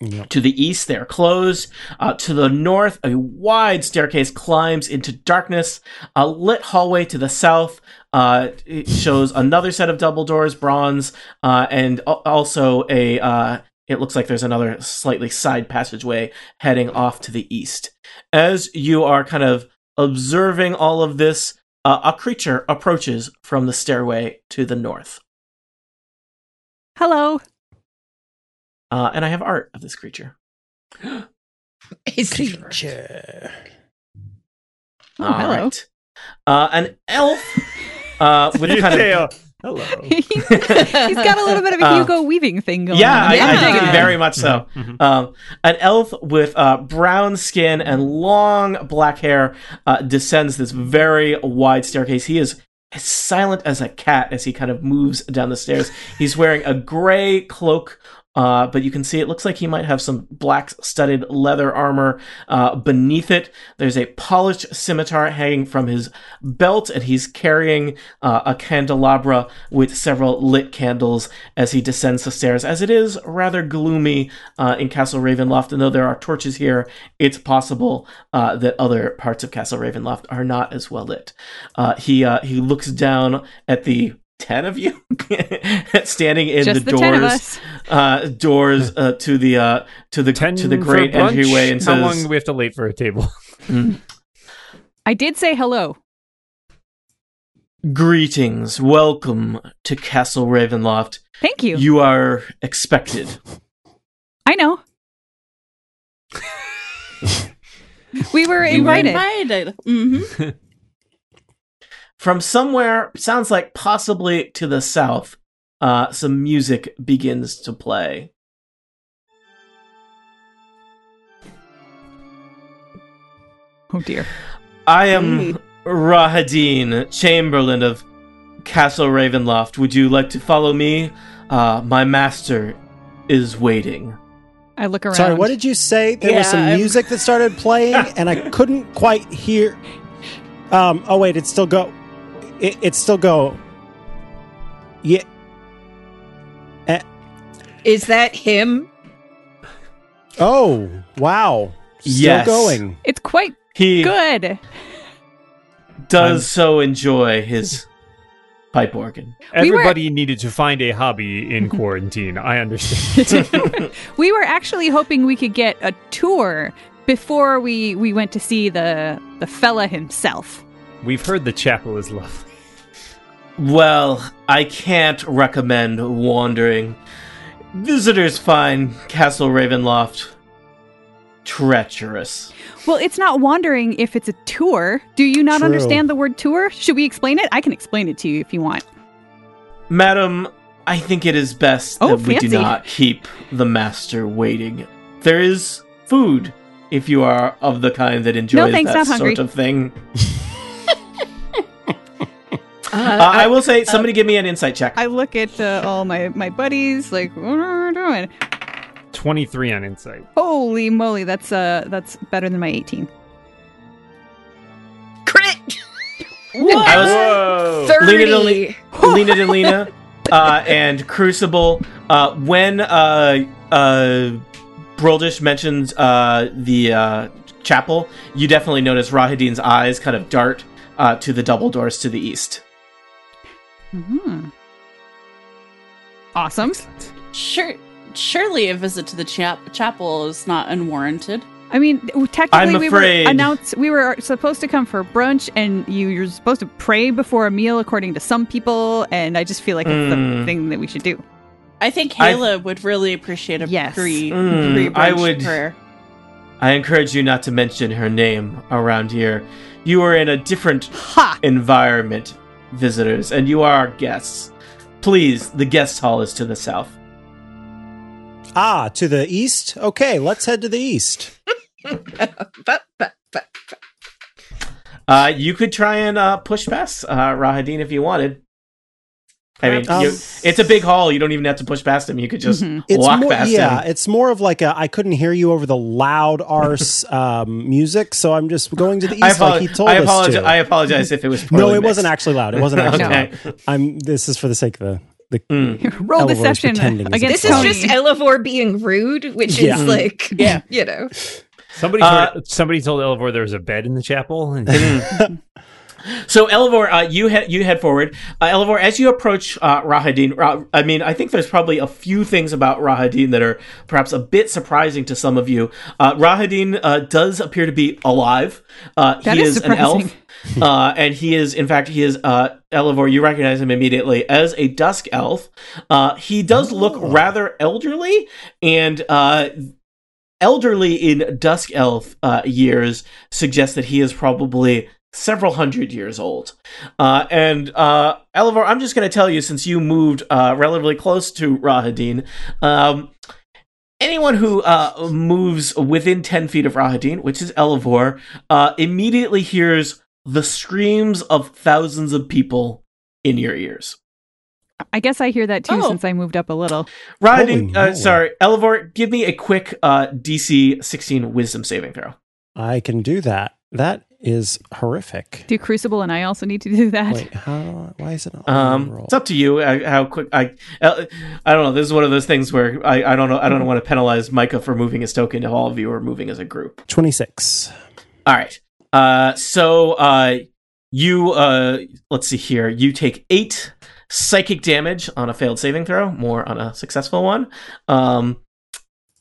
Dumbledores.
to the east, they are closed. Uh, to the north, a wide staircase climbs into darkness. A lit hallway to the south uh, it shows another set of double doors, bronze, uh, and also a. Uh, it looks like there's another slightly side passageway heading off to the east. As you are kind of observing all of this, a creature approaches from the stairway to the north.
Hello.
Uh, and I have art of this creature. [gasps]
Is he
Creature.
Oh,
All
hello.
right. Uh, an elf uh, with kind of [laughs]
Yeah. Hello.
he's, [laughs] he's got a little bit of a
Uh,
Hugo Weaving thing going
yeah,
on.
I,
Yeah.
I dig it very much so.
Mhm.
Um, an elf with uh, brown skin and long black hair uh, descends this very wide staircase. He is as silent as a cat as he kind of moves down the stairs. He's wearing a gray cloak. Uh, but you can see it looks like he might have some black studded leather armor uh, beneath it. There's a polished scimitar hanging from his belt, and he's carrying uh, a candelabra with several lit candles as he descends the stairs. As it is rather gloomy uh, in Castle Ravenloft, and though there are torches here, it's possible uh, that other parts of Castle Ravenloft are not as well lit. Uh, he uh, he looks down at the ten of you [laughs] standing in
Just
the
the,
doors
ten of us.
uh, doors uh, to the uh, to the
Ten
to the great entryway and
How
says,
long do we have to wait for a table?
I did say hello.
"Greetings, welcome to Castle Ravenloft.
Thank you.
You are expected."
I know. [laughs] we were
You were
invited.
invited. [laughs]
From somewhere, sounds like possibly to the south, uh, some music begins to play.
Oh dear.
I am
Hey.
Rahadin, Chamberlain of Castle Ravenloft. Would you like to follow me? Uh, my master is waiting.
I look around.
Sorry, what did you say? There was
Yeah,
some
I'm-
music that started playing, and I couldn't quite hear. Um. Oh wait, it's still go. It, it's still go. Yeah. Eh.
Is that him?
Oh wow. Still
Yes.
going.
It's quite
He
good.
does
I'm-
so enjoy his pipe organ.
We were-
Everybody needed to find a hobby in quarantine. I understand. [laughs] [laughs]
we were actually hoping we could get a tour before we we went to see the the fella himself.
We've heard the chapel is lovely.
Well, I can't recommend wandering. Visitors find Castle Ravenloft treacherous.
Well, it's not wandering if it's a tour. Do you not
True.
understand the word tour? Should we explain it? I can explain it to you if you want.
Madam, I think it is best
Oh,
that we do not keep the master waiting. There is food if you are of the kind that enjoys
thanks,
that
not hungry.
sort of thing. [laughs]
Uh,
Uh, I will say, somebody give me an insight check.
I look at uh, all my my buddies like, what are we doing?
23 on insight.
Holy moly, that's uh that's better than my 18.
crit.
I was
Whoa!
Lena to
Thirty.
Lena [laughs] uh, and Crucible. Uh, when uh, uh, Broldish mentions uh, the uh, chapel, you definitely notice Rahadin's eyes kind of dart uh, to the double doors to the east.
Hmm Awesome.
Sure. Surely a visit to the chap- chapel is not unwarranted.
I mean, technically,
I'm
we were announced we were supposed to come for brunch, and you, you're supposed to pray before a meal, according to some people. And I just feel like it's the
Mm.
thing that we should do.
I think
I-
would really appreciate a
Yes.
pre
Mm,
pre
I
brunch
would-
prayer.
I encourage you not to mention her name around here. You are in a different
Ha!
environment, visitors, and you are our guests. Please, the guest hall is to the south.
Ah, to the east. Okay, let's head to the east. [laughs]
Uh, you could try and uh, push past uh, Rahadin if you wanted. I mean,
Um,
you, it's a big hall. You don't even have to push past him. You could just
Mhm.
It's
walk
more,
past
yeah,
him.
it's more of like a I couldn't hear you over the loud arse [laughs] um, music, so I'm just going to the east
I,
like
apologize.
he told
I,
us
apologize.
to.
I apologize if it was. [laughs]
no,
poorly
it wasn't actually loud. It wasn't [laughs] actually
Okay.
loud. I'm. This is for the sake of the. the
Mm.
Roll
Elevor's
deception
pretending
this is just Elevor being rude, which
Yeah.
is like,
Yeah.
you know.
Somebody
Uh,
told, somebody told Elvor there was a bed in the chapel. And
So Elivor, uh, you head you head forward. Uh, Elivor, as you approach uh, Rahadin, Ra- I mean, I think there's probably a few things about Rahadin that are perhaps a bit surprising to some of you. Uh, Rahadin uh, does appear to be alive. Uh, he
is
is, an elf. uh, and he is, in fact, he is uh, Elevor. You recognize him immediately as a dusk elf. Uh, he does look
Oh.
rather elderly, and uh, elderly in dusk elf uh, years suggests that he is probably several hundred years old. Uh, and uh, Elevor, I'm just going to tell you, since you moved uh, relatively close to Rahadin, um, anyone who uh, moves within 10 feet of Rahadin, which is Elevor, uh, immediately hears the screams of thousands of people in your ears.
I guess I hear that too
Oh.
since I moved up a little.
Holy
Rahadin, uh, sorry, Elevor, give me a quick uh, DC 16 Wisdom saving throw.
I can do that. That is horrific.
Do Crucible and I also need to do that?
Wait, how? Why is it an
Um,
roll?
it's up to you uh, how quick. I, uh, I don't know. This is one of those things where I, I don't know. I don't want [laughs] to penalize Micah for moving his token if all of you are moving as a group.
Twenty six.
All right. Uh, so uh, you uh, let's see here. You take eight psychic damage on a failed saving throw, more on a successful one. Um,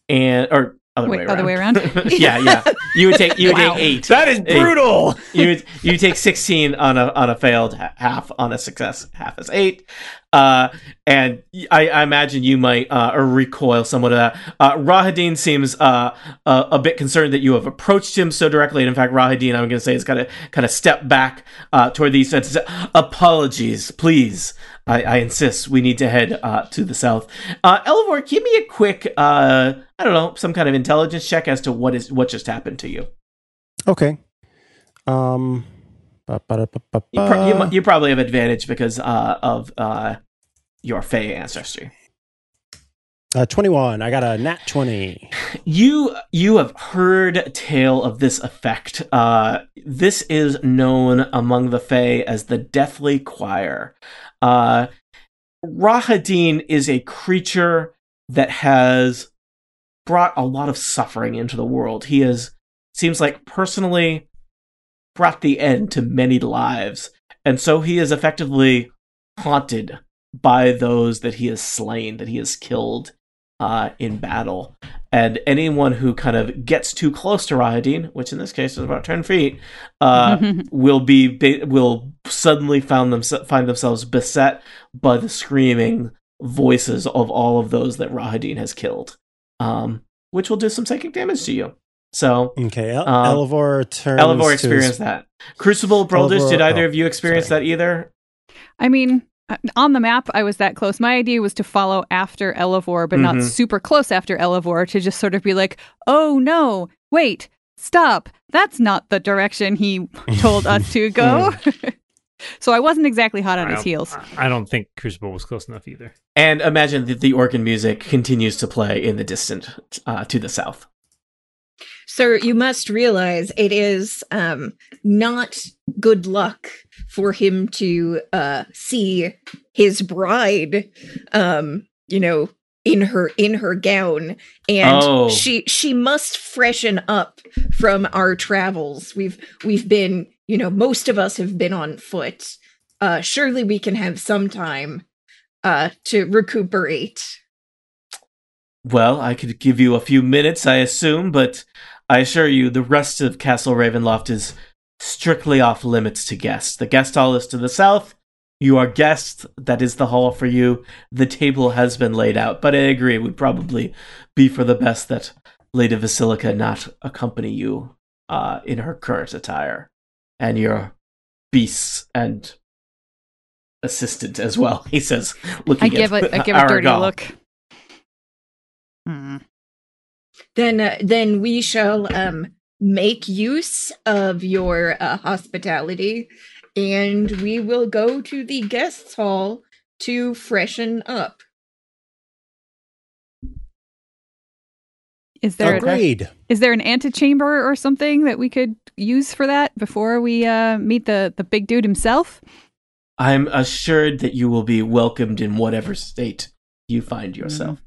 and or other
Wait,
way
other way around? [laughs] [laughs]
yeah, yeah. You would take you would
Wow.
take eight.
That is
Hey.
brutal. [laughs]
you would- you take 16 on a on a failed half on a success half is eight uh and i, I imagine you might uh recoil somewhat of that uh rahadin seems uh, uh a bit concerned that you have approached him so directly and in fact rahadin i'm gonna say is kind of kind of step back uh toward these fences apologies please I, I insist we need to head uh, to the south. Uh, Elvor, give me a quick, uh, I don't know, some kind of intelligence check as to what is what just happened to you.
Okay. Um.
You, pro- you, you probably have advantage because uh, of uh, your Fey ancestry.
Uh, 21. I got a nat 20. [sighs]
You you have heard tale of this effect. Uh, this is known among the Fey as the Deathly Choir. Uh, Rahadin is a creature that has brought a lot of suffering into the world. He has seems like personally brought the end to many lives, and so he is effectively haunted by those that he has slain, that he has killed uh, in battle. And anyone who kind of gets too close to Rahadin, which in this case is about ten feet, uh, [laughs] will be ba- will suddenly found them find themselves beset by the screaming voices of all of those that Rahadin has killed, um, which will do some psychic damage to you. So
Okay. El-
Um,
Elevor turns.
Elevor
to his-
experienced that. Crucible, Brolders, did either
oh,
of you experience
sorry.
that either?
I mean, on the map, I was that close. My idea was to follow after Elevor, but not
Mhm.
super close after Elevor, to just sort of be like, oh no, wait, stop. That's not the direction he [laughs] told us to go. [laughs] so I wasn't exactly hot on his heels.
I don't think Crucible was close enough either.
And imagine that the organ music continues to play in the distant uh, to the south.
Sir, you must realize it is um, not good luck for him to uh, see his bride, um, you know, in her in her gown, and
Oh.
she she must freshen up from our travels. We've we've been, you know, most of us have been on foot. Uh, surely we can have some time uh, to recuperate.
Well, I could give you a few minutes, I assume, but I assure you the rest of Castle Ravenloft is strictly off limits to guests. The guest hall is to the south. You are guests. That is the hall for you. The table has been laid out, but I agree it would probably be for the best that Lady Basilica not accompany you uh, in her current attire and your beasts and assistant as well. [laughs] He says, looking
I give
at
a, I give a dirty
Aragal.
look. Hmm.
Then uh, then we shall um make use of your uh, hospitality and we will go to the guests hall to freshen up
Is there
Agreed.
is there an antechamber or something that we could use for that before we uh, meet the the big dude himself?
I'm assured that you will be welcomed in whatever state you find yourself.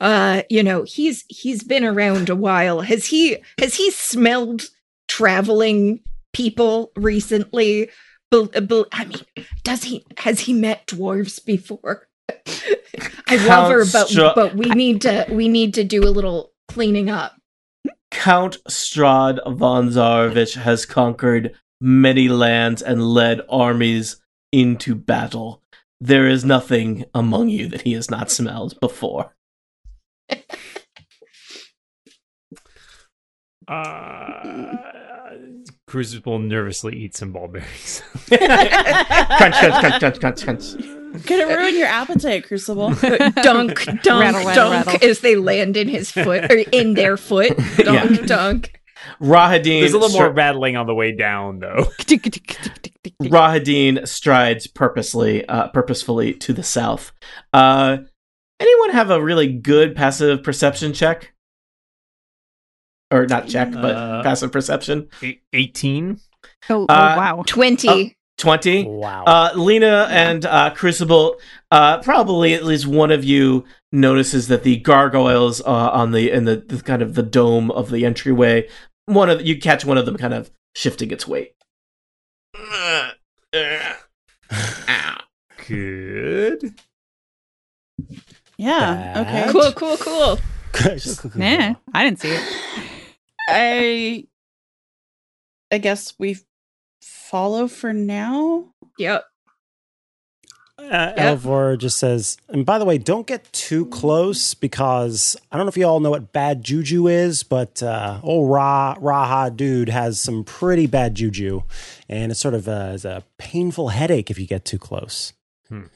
Uh you know he's he's been around a while has he has he smelled traveling people recently bel- i mean does he has he met dwarves before i love her but
Stru-
but we need to we need to do a little cleaning up
Count Strahd von Zarovich has conquered many lands and led armies into battle. There is nothing among you that he has not smelled before.
Uh, Crucible nervously eats some ballberries. [laughs]
crunch, crunch, crunch, crunch, crunch, crunch.
Gonna ruin your appetite, Crucible. [laughs]
dunk, dunk,
Rattle, rattle,
dunk
rattle.
as they land in his foot or in their foot. Dunk, [laughs]
Yeah.
dunk.
Rahadin,
There's a little more
stri-
rattling on the way down, though.
Rahadin strides purposely, uh, purposefully to the south. Uh, anyone have a really good passive perception check? Or not check, but
Uh,
passive perception.
18?
Oh, oh,
Uh,
wow.
20.
20.
Wow.
Uh, Lena and uh, Crucible, uh, probably at least one of you notices that the gargoyles uh, on the in the, the kind of the dome of the entryway, one of you catch one of them kind of shifting its weight. [laughs]
Good.
Yeah.
Bad.
Okay.
cool, cool, cool.
yeah, I didn't see it.
I I guess we follow for now.
Yep.
Uh, Elvor just says, and by the way, don't get too close because I don't know if you all know what bad juju is, but uh, old Ra Raha dude has some pretty bad juju, and it's sort of a, is a painful headache if you get too close.
Hmm.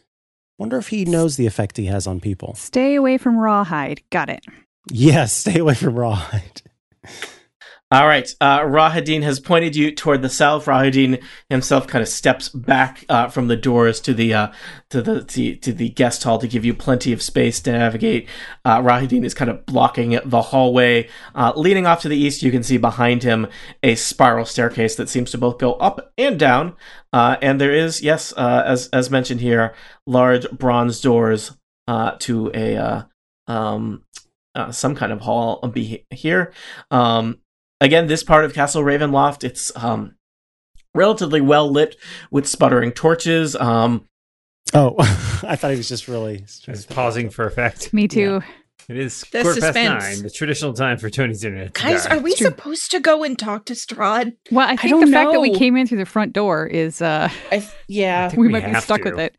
Wonder if he knows the effect he has on people.
Stay away from rawhide. Got it.
Yes, stay away from Rawhide.
All right. Uh, Rahadin has pointed you toward the south. Rahadin himself kind of steps back uh, from the doors to the uh, to the to, to the guest hall to give you plenty of space to navigate. Uh, Rahadin is kind of blocking the hallway. Uh, leading off to the east, you can see behind him a spiral staircase that seems to both go up and down. Uh, and there is, yes, uh, as as mentioned here, large bronze doors to a um, uh, some kind of hall be here. Um, again, this part of Castle Ravenloft, it's um, relatively well lit with sputtering torches. Um,
Oh, [laughs] I thought he was just really
Just pausing for effect.
Me too.
It is
The
quarter past nine, the traditional time for Tony's internet. to
Guys,
die.
are we supposed to go and talk to Strahd?
Well, I think
don't
the fact that we came in through the front door is uh
I th- yeah.
think
we,
we
might be stuck
to.
with it.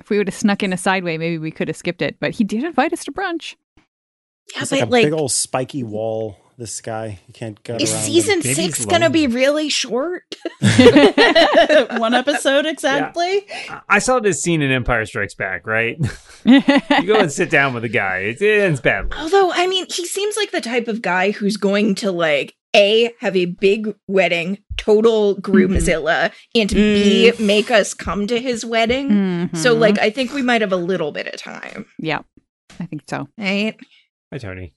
If we would have snuck in a sideway, maybe we could have skipped it. But he did invite us to brunch.
Yeah,
It's like a
but like,
big old spiky wall. This guy, you can't get
is
around. him.
season
Maybe
six gonna be really short? [laughs] [laughs]
One episode exactly.
I- I saw this scene in Empire Strikes Back, right? [laughs] you go and sit down with a guy. It, it ends badly.
Although, I mean, he seems like the type of guy who's going to like a have a big wedding, total groomzilla, and b make us come to his wedding. So,
Mhm.
like, I think we might have a little bit of time,
yeah, I think so.
right?
Hi, Tony.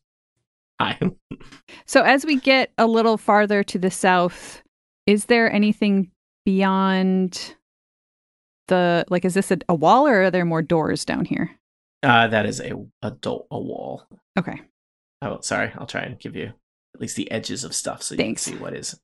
I, [laughs]
So as we get a little farther to the south, is there anything beyond the like? Is this a, a wall or are there more doors down here?
uh, that is a a, do- a wall.
Okay.
Oh, sorry. I'll try and give you at least the edges of stuff so
Thanks.
you can see what is.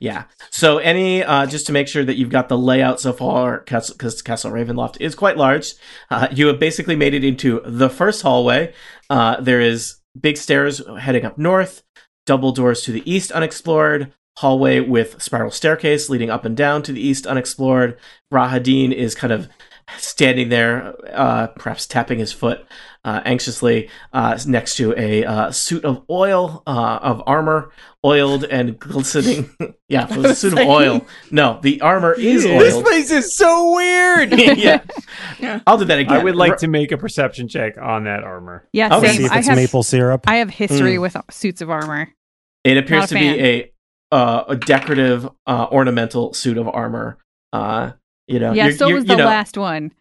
Yeah. So any uh, just to make sure that you've got the layout so far, because Castle Ravenloft is quite large. Uh, you have basically made it into the first hallway. Uh, there is big stairs heading up north, double doors to the east unexplored, hallway with spiral staircase leading up and down to the east unexplored. Rahadin is kind of standing there, uh, perhaps tapping his foot uh, anxiously uh, next to a uh, suit of oil, uh, of armor, oiled and glistening. [laughs] yeah, [laughs] it was a suit of oil. No, the armor [laughs] is
This place is so weird.
yeah.
Yeah.
I'll do that again.
I would like
Ra-
to make a perception check on that armor.
Yeah,
Okay.
same.
See if
I
it's
have
maple syrup.
I have history
Mm.
with suits of armor.
It appears to
a
be a uh, a decorative uh, ornamental suit of armor. Uh, you know,
yeah,
you're-
so
you're-
was
you
the
know,
last one.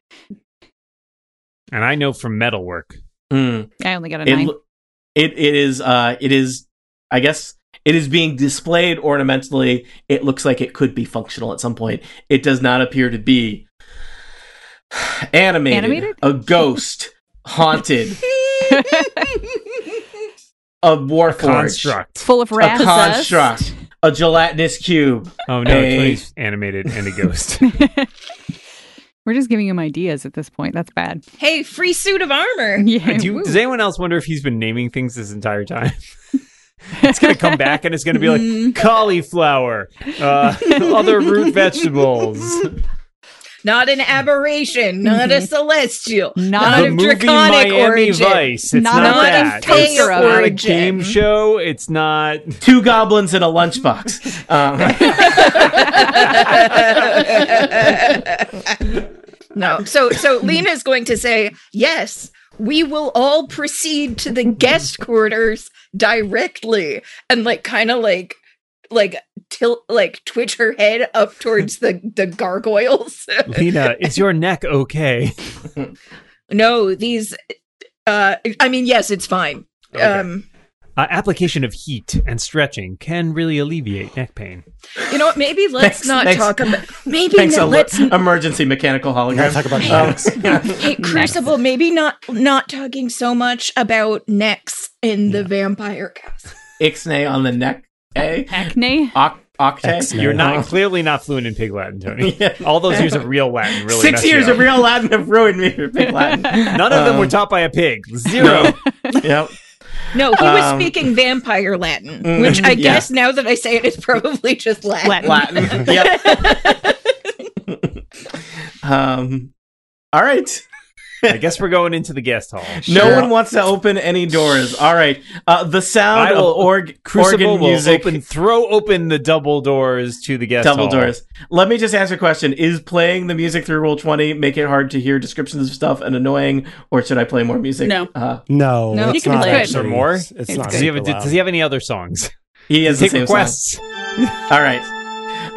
And I know from metalwork.
mm,
I only got a
it,
nine.
it it is uh it is I guess it is being displayed ornamentally. It looks like it could be functional at some point. It does not appear to be animated.
Animated?
A ghost [laughs] haunted [laughs] a warforged
Construct.
Full of
a
rats.
construct a gelatinous cube.
Oh no,
A-
Tony's animated and a ghost. [laughs] [laughs]
We're just giving him ideas at this point. That's bad.
Hey, free suit of armor. [laughs]
Yeah.
Do you- does anyone else wonder if he's been naming things this entire time? it's going to come back and it's going to be like cauliflower, uh, other root vegetables.
Not an aberration, not a celestial,
Not
not,
the
draconic
Miami
origin.
Vice. It's
Not
not,
a
that.
of
It's not a game show. It's not. [laughs]
Two goblins in a lunchbox. [laughs] Um,
No. So so Lena is going to say, "Yes, we will all proceed to the guest quarters directly." And like kind of like like tilt like twitch her head up towards the the gargoyles. [laughs]
Lena, is your neck okay? [laughs]
no, these uh I mean, yes, it's fine.
Okay.
Um
Uh, application of heat and stretching can really alleviate neck pain.
you know what? Maybe let's
Thanks-
not
thanks-
talk about maybe
thanks,
not,
emer-
let's
emergency mechanical hologram.
talk about [laughs] necks.
Hey, Crucible, maybe not not talking so much about necks in the vampire cast.
Ixnay on the neck. A.
Acne.
Oc- Octane.
You're not clearly not fluent in Pig Latin, Tony. [laughs]
Yeah.
All those years of real Latin really
Six
messed you
years
up.
of real Latin have ruined me for Big Latin. [laughs]
None of them
Um,
were taught by a pig. Zero. [laughs]
Yep.
No, he was
Um,
speaking vampire Latin,
mm,
which I
yeah.
guess now that I say it, it's probably just Latin.
Latin.
Latin. yep. um. All right.
I guess we're going into the guest hall.
No
Sure.
one wants to open any doors. All right. Uh, the sound
I will-
of org-
Crucible
organ
will
music.
open, throw open the double doors to the guest hall.
Double
hall.
doors. Let me just ask a question: Is playing the music through Roll20 make it hard to hear descriptions of stuff and annoying, or should I play more music?
No.
Uh,
No,
No,
it's
you can
not
play it.
actually-
Or more?
It's,
It's
not.
Does he, have a, does he have any other songs?
he has the same
requests.
song. All right.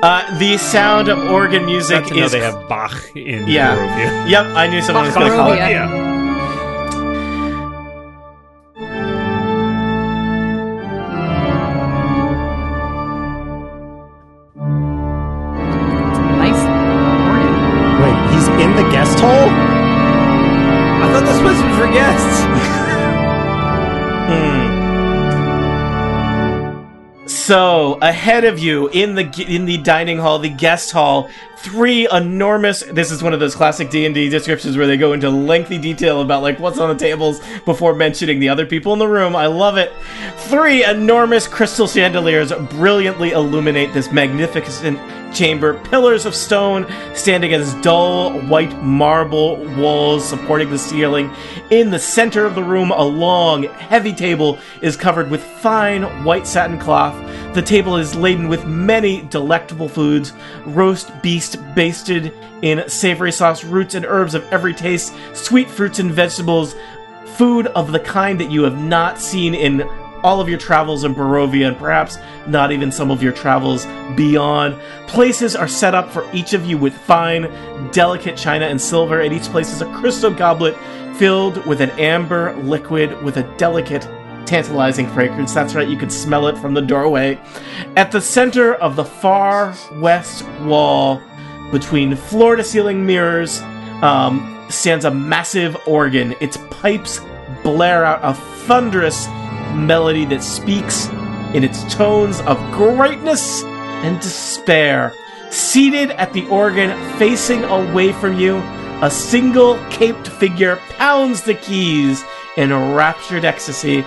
Uh, the sound of organ music
Not to know
is.
they have Bach in
Yeah.
Barovia.
Yep, I knew someone was going to call it.
Barovia.
So ahead of you in the in the dining hall, the guest hall, three enormous. This is one of those classic D and D descriptions where they go into lengthy detail about like what's on the tables before mentioning the other people in the room. I love it. Three enormous crystal chandeliers brilliantly illuminate this magnificent chamber. Pillars of stone standing as dull white marble walls supporting the ceiling. In the center of the room, a long, heavy table is covered with fine white satin cloth. The table is laden with many delectable foods roast beast basted in savory sauce, roots and herbs of every taste, sweet fruits and vegetables, food of the kind that you have not seen in all of your travels in Barovia and perhaps not even some of your travels beyond. Places are set up for each of you with fine, delicate china and silver, and each place is a crystal goblet filled with an amber liquid with a delicate, tantalizing fragrance. That's right, you can smell it from the doorway. At the center of the far west wall, between floor to ceiling mirrors, um, stands a massive organ. Its pipes blare out a thunderous melody that speaks in its tones of greatness and despair. Seated at the organ, facing away from you, a single caped figure pounds the keys in raptured ecstasy.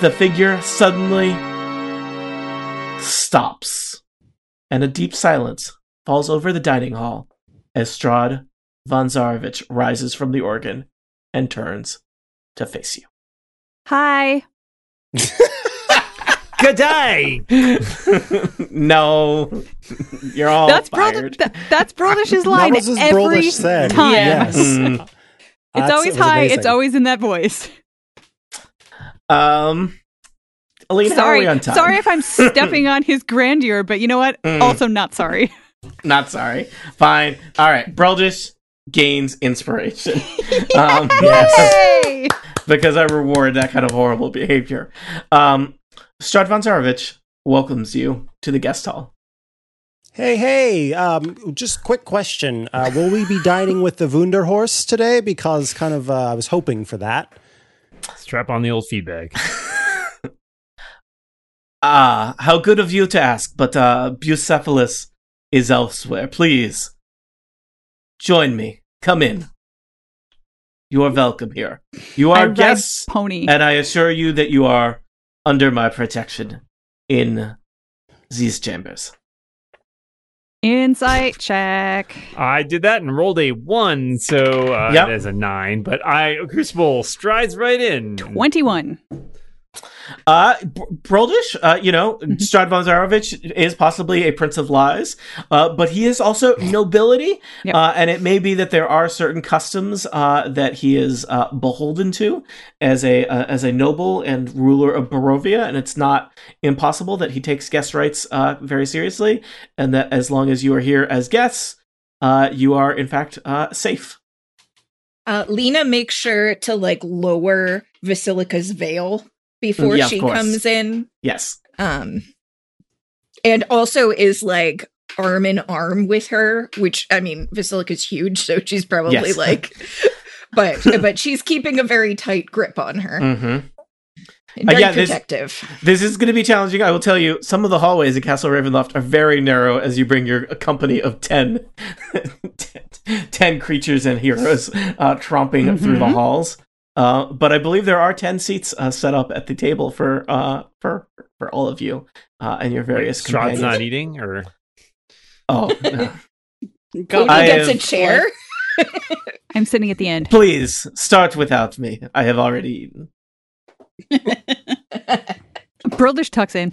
The figure suddenly stops, and a deep silence falls over the dining hall as Strahd von Zarovich rises from the organ and turns to face you.
Hi. [laughs]
Good day. [laughs]
no, you're all
that's
fired.
Brother. That, that's Brodish's [laughs] line
That
every
Brolish said.
time.
Yes.
Mm.
It's
That's-
always
it
high.
amazing.
It's always in that voice.
Um, Aleen, how are
sorry.
we on time?
Sorry if I'm stepping on his grandeur, but you know what?
Mm.
Also not sorry.
Not sorry. Fine. All right. Breldish gains inspiration. um,
Yay!
Because I reward that kind of horrible behavior. Um, Strahd von Zarovich welcomes you to the guest hall.
Hey, hey, um, just quick question. Uh, will we be dining with the Wunderhorse today? Because kind of, uh, I was hoping for that.
Strap on the old feedback. [laughs]
Ah, how good of you to ask, but uh, Bucephalus is elsewhere. Please join me. Come in. You are welcome here. You are
ride
guests,
pony.
and I assure you that you are under my protection. in these chambers.
Insight check.
I did that and rolled a one, so uh,
Yep.
there's a nine. But I Crucible strides right in.
21.
Uh, Broldish, uh, you know, Strahd von Zarovich is possibly a prince of lies, uh, but he is also nobility,
Yep.
uh, and it may be that there are certain customs uh, that he is uh, beholden to as a uh, as a noble and ruler of Barovia, and it's not impossible that he takes guest rights uh, very seriously, and that as long as you are here as guests, uh, you are in fact uh, safe.
Uh, Lena makes sure to like lower Vasilka's veil before
Yeah,
she
course.
comes in.
Yes.
Um, and also is like arm in arm with her, which I mean, Vasilka's huge, so she's probably
Yes.
like, [laughs] but but she's keeping a very tight grip on her,
Mm-hmm.
very
yeah, this-
protective.
This is going to be challenging. I will tell you, some of the hallways in Castle Ravenloft are very narrow as you bring your company of [laughs] 10, 10 creatures and heroes uh, tromping through the halls. Uh, but I believe there are 10 seats uh, set up at the table for uh, for for all of you uh, and your various
Strahd's
companions.
not eating, or
oh, no.
Cody
I
gets a chair. [laughs]
I'm sitting at the end.
please start without me. I have already eaten. [laughs]
Brildish tucks in.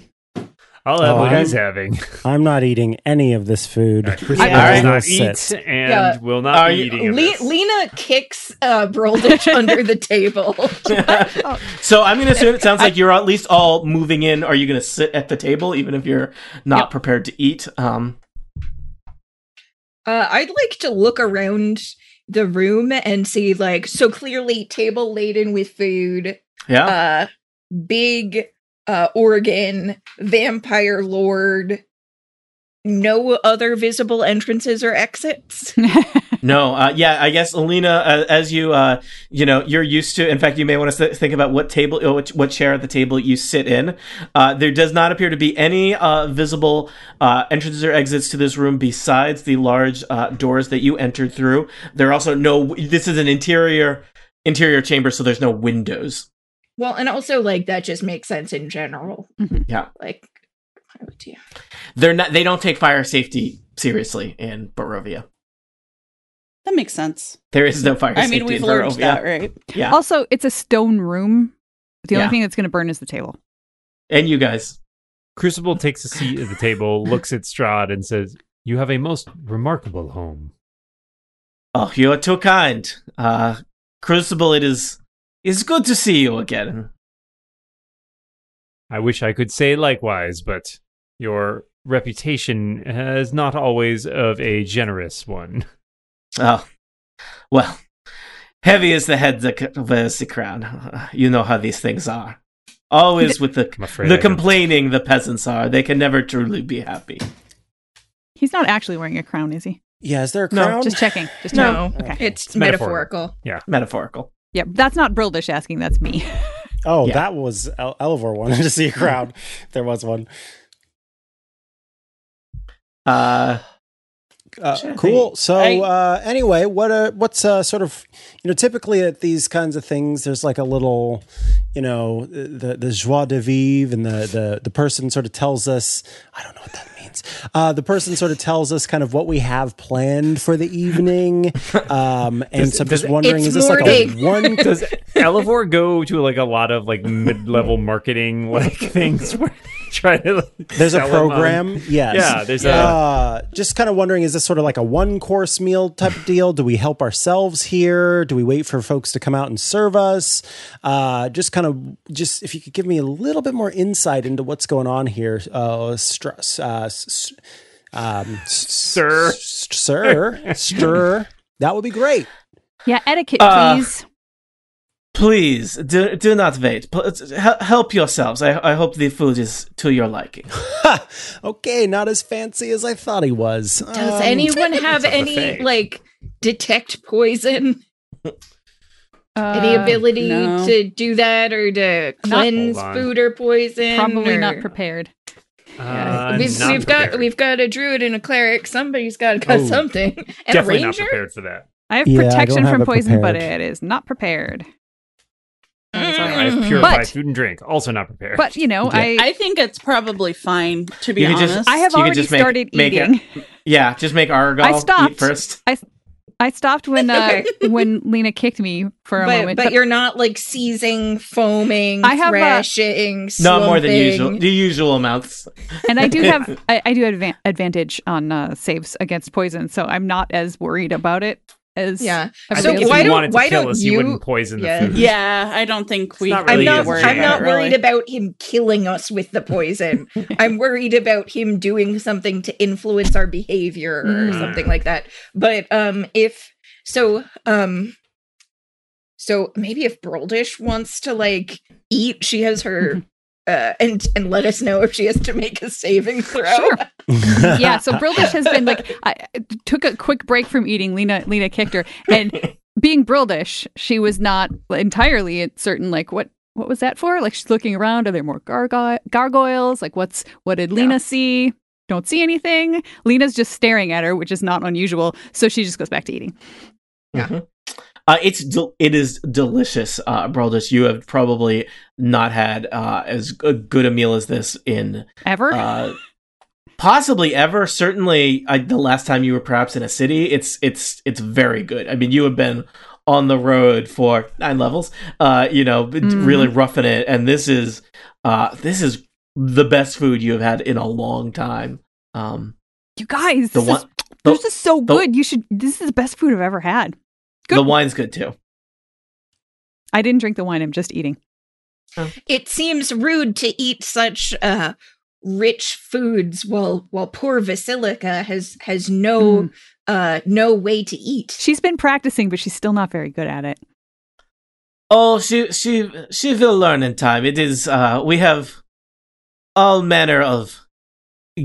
I'll have
Oh,
what
I'm-
he's having. [laughs]
I'm not eating any of this food.
Crucible
Yeah.
does not
right.
eat and
Yeah.
will not
Are
be
you-
eating. of
Le-
this.
Lena kicks uh, Broldish [laughs] under the table. [laughs]
so I'm going to assume it sounds like you're at least all moving in. Are you going to sit at the table even if you're not
Yep.
prepared to eat? Um,
Uh, I'd like to look around the room and see, like, so clearly table laden with food,
yeah.
uh, big uh, organ, vampire lord, no other visible entrances or exits. [laughs]
No, uh, yeah, I guess Alina, uh, as you, uh, you know, you're used to. In fact, you may want to think about what table, uh, what, what chair at the table you sit in. Uh, there does not appear to be any uh, visible uh, entrances or exits to this room besides the large uh, doors that you entered through. There are also no. This is an interior interior chamber, so there's no windows.
Well, and also, like, that just makes sense in general.
Mhm.
Yeah.
Like, why would you?
They're not. They don't take fire safety seriously in Barovia.
That makes sense.
There is no fire
I
safety
mean, we've
in
learned
Barovia.
that, right?
Yeah,
Also, it's a stone room. The only
Yeah.
thing that's going to burn is the table.
and you guys.
Crucible takes a seat at the table, [laughs] looks at Strahd, and says, "You have a most remarkable home."
Oh, you are too kind. Uh, Crucible, it is is good to see you again. Hmm.
I wish I could say likewise, but your reputation is not always of a generous one. [laughs]
Oh, well, heavy is the head that wears the crown. [laughs] You know how these things are. Always with the [laughs] the complaining the peasants are. They can never truly be happy.
He's not actually wearing a crown, is he?
Yeah, is there a
No,
crown?
Just checking. Just
No,
checking. Okay.
it's,
It's metaphorical. Yeah.
Metaphorical.
Metaphorical.
Yeah, that's not Brildish asking. That's me. [laughs]
oh,
Yeah.
that was El- Elvor wanted to see a crowd. [laughs] there was one.
Uh,
Uh, cool. So uh, anyway, what uh, what's uh, sort of you know typically at these kinds of things, there's like a little you know the the joie de vivre, and the the the person sort of tells us I don't know what that means. Uh, the person sort of tells us kind of what we have planned for the evening, um, [laughs] and
Does-
so I'm just wondering, is this like a one? [laughs]
Does Elevor go to like a lot of like mid-level marketing like [laughs] things where they try to? like,
There's a
sell them on-
program, yes.
Yeah, there's
Uh, just kind of wondering, is this sort of like a one course meal type of deal? Do we help ourselves here? Do we wait for folks to come out and serve us? Uh, just kind of, just if you could give me a little bit more insight into what's going on here, uh, stress, uh, s- um,
Sir.
s- sir, stir. That would be great.
yeah, etiquette,
Uh,
please.
Please do do not wait. Pl- Help yourselves. I I hope the food is to your liking. [laughs]
okay, not as fancy as I thought he was.
Does
Um,
anyone [laughs] have any like detect poison? [laughs] any
Uh,
ability
no.
to do that or to cleanse
Hold
food or poison?
Probably
or-
not prepared.
Uh,
we've
not
we've got we've got a druid and a cleric. Somebody's got got
Oh,
something. And
definitely
a
not prepared for that.
I have
Yeah,
protection
don't have
from
it
poison, but it is not prepared. That is
I've purified
But-
food and drink. Also not prepared.
But you know,
Yeah.
I
I think it's probably fine, to be
You
honest.
just-
I have
You
already
just make-
started
make it-
eating.
Yeah, just make Argal
I stopped.
eat first.
I I stopped when uh,
Okay. [laughs]
when Lena kicked me for a
but,
moment.
but you're not like seizing, foaming,
I have, uh,
thrashing,
Not more than usual. The usual amounts.
and I do [laughs] have I, I do have advan- advantage on uh, saves against poison, so I'm not as worried about it as
Yeah. So
think if
why
you
don't-
to
why
kill
don't
us, you,
you-
wouldn't poison
Yeah.
the food.
yeah, I don't think we
not
I'm not.
a
I'm not
about it,
worried about him killing us with the poison. [laughs] I'm worried about him doing something to influence our behavior or
Mm.
something like that. But um, if so, um, so maybe if Broldish wants to like eat, she has her. Uh, and and let us know if she has to make a saving throw.
Sure. [laughs] yeah. So Brildish has been like I I took a quick break from eating. Lena Lena kicked her, and being Brildish, she was not entirely certain. Like what what was that for? Like she's looking around. Are there more gargoy- gargoyles? Like what's what did Lena see? Don't see anything. Lena's just staring at her, which is not unusual. So she just goes back to eating.
Yeah.
Mhm. Uh, it's del- it is delicious, uh, Braldus. You have probably not had uh, as good a meal as this in
Ever?
uh, possibly ever. Certainly, uh, the last time you were perhaps in a city, it's it's it's very good. I mean, you have been on the road for nine levels, uh, you know,
Mhm.
really roughing it, and this is uh, this is the best food you have had in a long time. Um,
you guys,
the
this,
one,
is,
the,
this is so
the-
good. You should. This is the best food I've ever had. Good.
the wine's good too.
I didn't drink the wine. I'm just eating.
It seems rude to eat such uh rich foods while while poor Vasilka has has no uh no way to eat.
She's been practicing, but she's still not very good at it.
Oh, she she she will learn in time. It is uh we have all manner of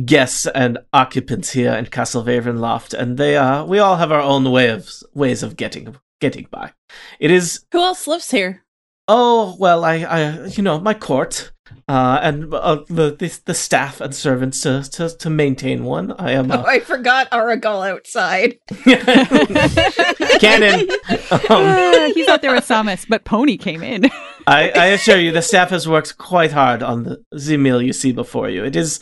guests and occupants here in Castle Ravenloft, and they are we all have our own way of ways of getting getting by. It is
Who else lives here?
oh well, I I you know my court. Uh, and uh, the, the the staff and servants to, to, to maintain one. I am [laughs]
Oh,
uh,
I forgot Aragal outside. [laughs]
canon. Um, [laughs]
Ah, he's out there with Samus, but Pony came in.
I, I assure you, the staff has worked quite hard on the, the meal you see before you. It is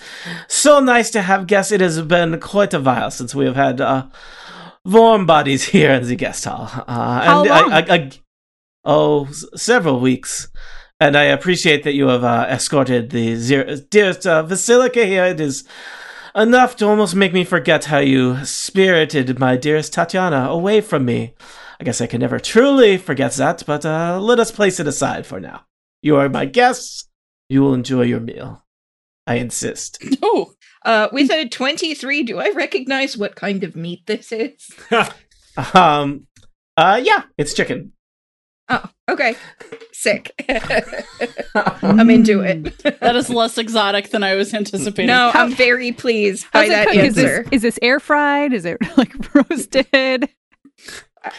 so nice to have guests. It has been quite a while since we have had uh, warm bodies here in the guest hall. Uh,
How
and
long?
I, I, I, oh, s- several weeks. And I appreciate that you have uh, escorted the zero, dearest uh, Vasilka here. It is enough to almost make me forget how you spirited my dearest Tatiana away from me. I guess I can never truly forget that, but uh, let us place it aside for now. You are my guests. You will enjoy your meal. I insist. [laughs]
Oh,
Uh with a 23, do I recognize what kind of meat this is? [laughs]
Um, uh, yeah, it's chicken.
Oh, okay. Sick. [laughs] I'm into it.
that is less exotic than I was anticipating.
no,
How-
I'm very pleased by
How's it
that
cooked? Is this, is this air fried? Is it [laughs] like roasted?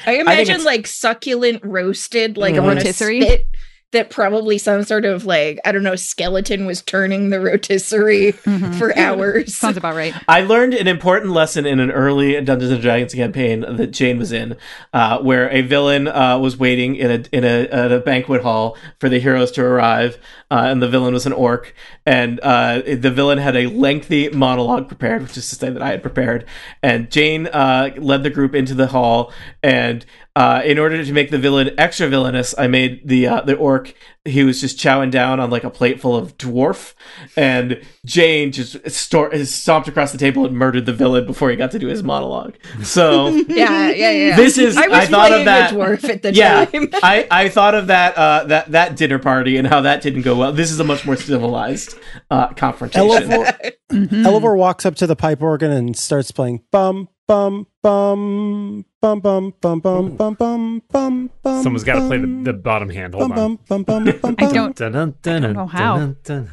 I imagine
it's-
like succulent roasted, like
Mhm.
on a
Rotisserie?
spit. That probably some sort of like I don't know skeleton was turning the rotisserie
Mhm.
for hours.
Sounds about right.
I learned an important lesson in an early Dungeons and Dragons campaign that Jane was in, uh, where a villain uh, was waiting in a in a, at a banquet hall for the heroes to arrive, uh, and the villain was an orc, and uh, the villain had a lengthy monologue prepared, which is to say that I had prepared, and Jane uh, led the group into the hall, and uh, in order to make the villain extra villainous, I made the uh, the orc. He was just chowing down on like a plate full of dwarf, and Jane just stor- stomped across the table and murdered the villain before he got to do his monologue. So [laughs]
yeah, yeah, yeah. [laughs]
this is
I
I, thought of that.
dwarf at the
yeah,
time. [laughs]
I, I thought of that uh, that that dinner party and how that didn't go well. This is a much more civilized uh, confrontation.
Elevor,
Mhm.
Elevor walks up to the pipe organ and starts playing bum bum bum bum bum bum bum bum bum bum bum.
Someone's got to play the, the bottom hand. Hold
bum
on.
bum bum bum bum.
I don't-
Dun, dun, dun,
don't know how.
dun, dun,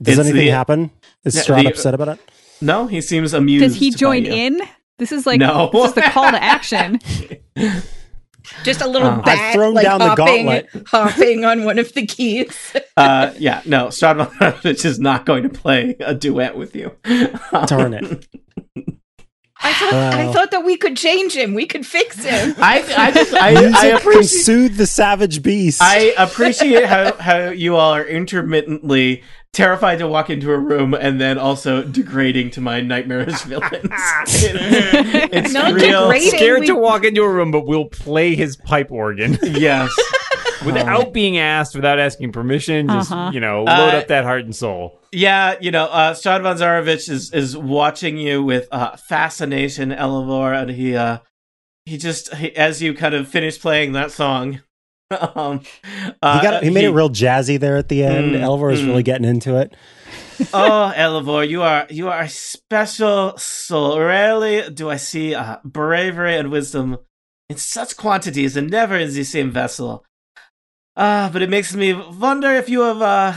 Does
It's
anything
the-
happen? Is
Yeah,
Strahd
the-
upset about it?
No, he seems amused.
Does he join in? This is like
No.
this is the call to action. [laughs]
Just a little
Uh,
bat
I've thrown
like
down the
hopping,
gauntlet.
hopping on one of the keys. [laughs]
Uh, yeah, no, Strahd [laughs] is just not going to play a duet with you.
Darn it.
I thought I thought that we could change him. We could fix him.
I, I just, I, I
Music can
appreciate,
soothe the savage beast.
I appreciate how, how you all are intermittently terrified to walk into a room and then also degrading to my nightmarish villains. it's [laughs] it's
Not
real.
degrading.
Scared
we-
to walk into a room, but we'll play his pipe organ
Yes. [laughs]
without being asked, without asking permission. Just
Uh-huh.
you know, load
Uh,
up that heart and soul.
Yeah, you know, uh, Strahd von Zarovich is, is watching you with uh, fascination, Elivor, and he uh, he just he, as you kind of finish playing that song, [laughs] um, uh,
he got he made it real jazzy there at the end.
Mm,
Elvor is
mm.
really getting into it. [laughs]
oh, Elivor, you are you are a special soul. Rarely do I see uh, bravery and wisdom in such quantities, and never in the same vessel. Ah, but it makes me wonder if you have uh,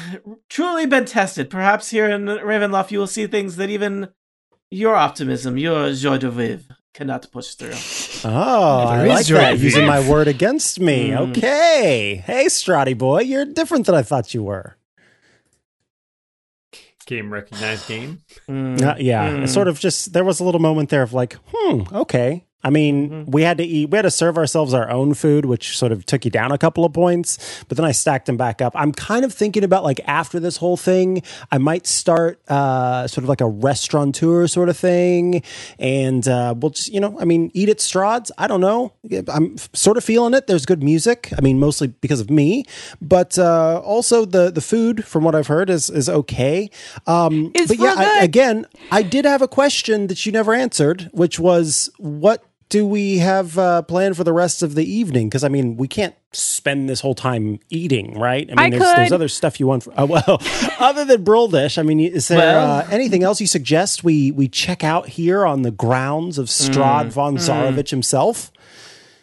truly been tested. Perhaps here in Ravenloft, you will see things that even your optimism, your joie de vivre, cannot push through.
Oh, I like
joy
that. Using my word against me.
Mm.
Okay. Hey, Strati boy, you're different than I thought you were.
Game recognized game.
Mm,
Uh, yeah,
mm.
sort of just there was a little moment there of like, hmm, okay. I mean,
Mhm.
we had to eat, we had to serve ourselves our own food, which sort of took you down a couple of points. But then I stacked them back up. I'm kind of thinking about like after this whole thing, I might start uh, sort of like a restaurateur sort of thing, and uh, we'll just, you know, I mean, eat at Strahd's. I don't know. I'm sort of feeling it. There's good music. I mean, mostly because of me, but uh, also the the food, from what I've heard, is is okay. Um,
It's
but yeah, I, again, I did have a question that you never answered, which was what do we have uh, planned for the rest of the evening? Because I mean, we can't spend this whole time eating, right? I mean,
I
there's, there's other stuff you want. For, uh, well, [laughs] other than Brildish, I mean, is there
Well-
uh, anything else you suggest we we check out here on the grounds of Strahd von Zarovich himself?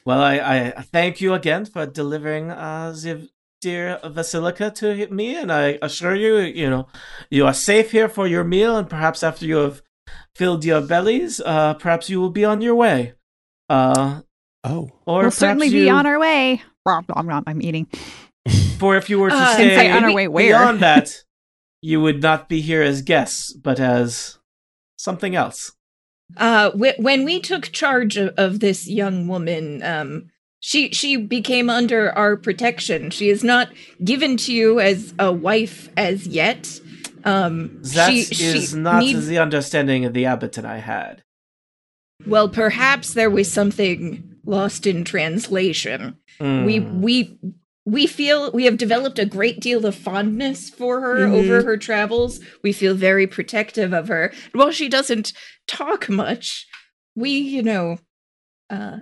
Well, I, I thank you again for delivering uh, the dear Vasilka to me, and I assure you, you know, you are safe here for your meal, and perhaps after you have filled your bellies, uh, perhaps you will be on your way. Uh,
Oh,
or
we'll certainly be
you-
on our way. Rom, rom, rom, I'm eating. [laughs]
For if you were to
Uh,
stay
say on our way where?
beyond that, you would not be here as guests, but as something else.
Uh, wh- when we took charge of, of this young woman, um, she she became under our protection. She is not given to you as a wife as yet. Um,
That
she,
is
she
not
need-
the understanding of the abbot and I had.
Well. Perhaps there was something lost in translation. We
Mm.
we we feel we have developed a great deal of fondness for her
Mhm.
over her travels. We feel very protective of her. While she doesn't talk much, we, you know, uh,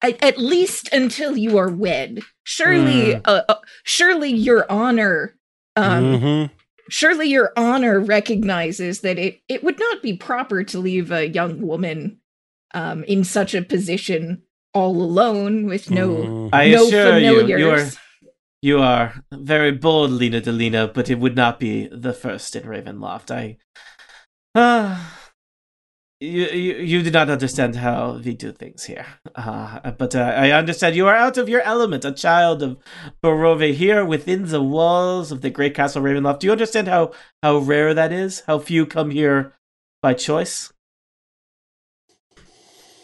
at, at least until you are wed. Surely,
Mm.
uh, uh, surely your honor, um,
Mhm.
surely your honor recognizes that it it would not be proper to leave a young woman um, in such a position all alone with no
Mhm.
I
no
assure you, you are. You are very bold, Lena Delina, but it would not be the first in Ravenloft. I. Uh, you, you, you do not understand how we do things here. Uh, but uh, I understand you are out of your element, a child of Barove here within the walls of the great castle Ravenloft. Do you understand how, how rare that is? How few come here by choice?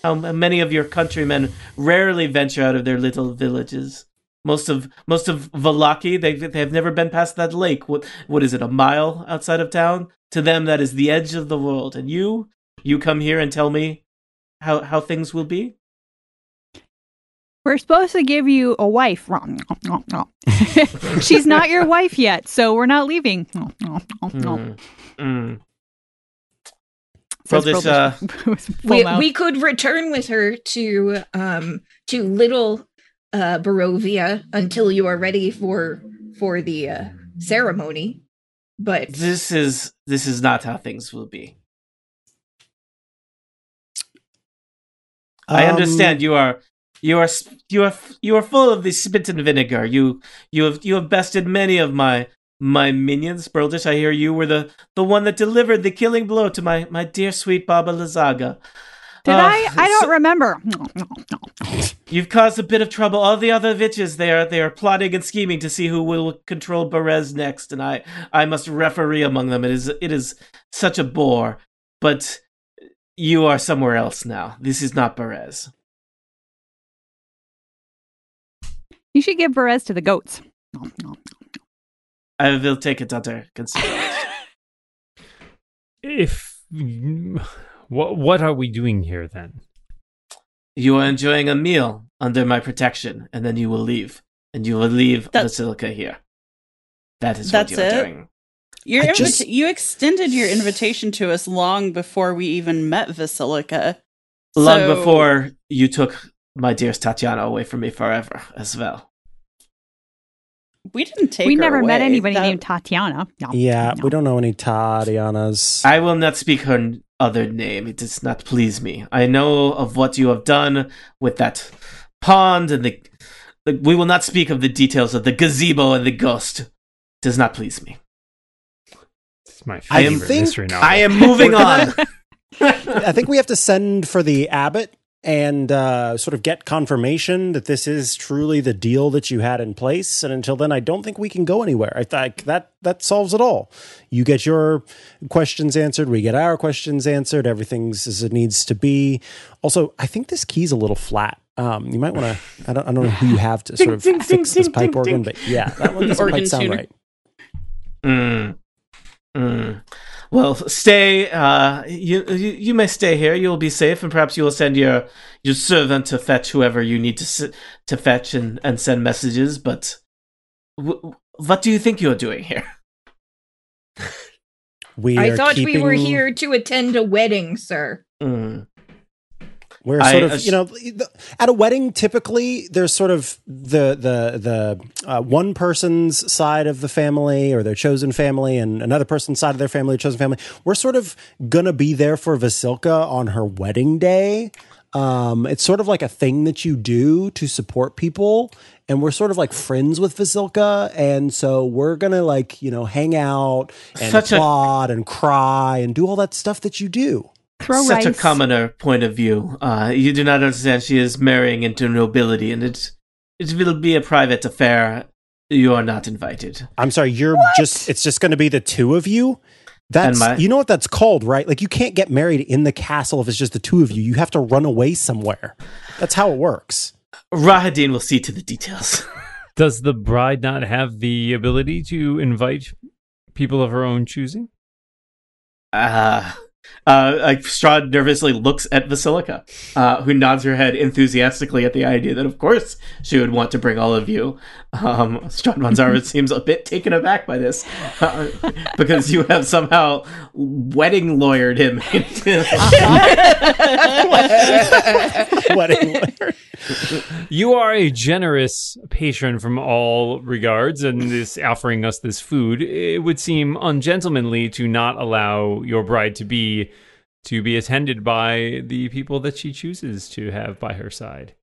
How many of your countrymen rarely venture out of their little villages? Most of most of Vallaki, they they have never been past that lake. What what is it? A mile outside of town. To them, that is the edge of the world. And you, you come here and tell me how how things will be.
We're supposed to give you a wife. [laughs] She's not your wife yet, so we're not leaving.
Mm. Mm.
Says
Well, this,
Brildis [laughs] with full
we, we could return with her to um to little uh barovia until you are ready for for the uh, ceremony but
This is this is not how things will be. I
Um,
understand you are you are you are you are full of the spit and vinegar. You you have you have bested many of my my minions. Brildish, I hear you were the the one that delivered the killing blow to my my dear sweet Baba Lysaga.
Did
Uh,
I? I don't
so-
remember.
You've caused a bit of trouble. All the other witches, they are they are plotting and scheming to see who will control Berez next, and I I must referee among them. It is it is such a bore, but you are somewhere else now. This is not Berez.
You should give Berez to the goats.
I will take it under consideration. [laughs]
If what what are we doing here then?
you are enjoying a meal under my protection, and then you will leave. And you will leave
That-
Vasilka here. That is
That's
what you are
it?
doing.
Your
I
invita-
just-
you extended your invitation to us long before we even met Vasilka.
Long
So-
before you took my dearest Tatiana away from me forever as well.
We didn't take.
we
her
never met anybody
That-
named Tatiana. No,
Yeah,
no.
we don't know any Tatianas.
I will not speak her other name. It does not please me. I know of what you have done with that pond and the. the we will not speak of the details of the gazebo and the ghost. Does not please me.
It's my
I
favorite
think
mystery novel.
I am moving on. [laughs]
I think we have to send for the abbot and uh, sort of get confirmation that this is truly the deal that you had in place. And until then, I don't think we can go anywhere. I think that that solves it all. You get your questions answered, we get our questions answered. Everything's as it needs to be. Also, I think this key's a little flat. Um, you might want to. I don't. I don't know who you have to [laughs] sort of
Ding, ding,
fix
ding,
this pipe
ding,
organ,
ding.
but yeah, that one doesn't quite sound
tuner.
right.
Mm. Mm. Well, stay. Uh, you, you you may stay here. You'll be safe, and perhaps you will send your your servant to fetch whoever you need to to fetch and, and send messages. But w- what do you think you're doing here? [laughs]
We
I
are
thought we were here to attend a wedding, sir.
Mm.
We're
I
sort of, you know, at a wedding, typically there's sort of the the the uh, one person's side of the family or their chosen family, and another person's side of their family, chosen family. We're sort of gonna be there for Vasilka on her wedding day. Um, it's sort of like a thing that you do to support people, and we're sort of like friends with Vasilka, and so we're gonna like you know hang out and
Such a-
applaud and cry and do all that stuff that you do.
Throw
Such a commoner point of view. Uh, you do not understand. She is marrying into nobility, and it it will be a private affair. You are not invited.
I'm sorry, you're just it's just going to be the two of you. That's
my-
you know what that's called, right? Like you can't get married in the castle if it's just the two of you. You have to run away somewhere. That's how it works.
Rahadin will see to the details. [laughs]
Does the bride not have the ability to invite people of her own choosing?
Uh, uh, like Strahd nervously looks at Vasilka, uh, who nods her head enthusiastically at the idea that, of course, she would want to bring all of you. Um, Strahd von Zarovich seems a bit taken aback by this uh, because you have somehow wedding lawyered him. into- [laughs]
Wedding lawyer.
You are a generous patron from all regards, and this offering us this food. It would seem ungentlemanly to not allow your bride to be to be attended by the people that she chooses to have by her side.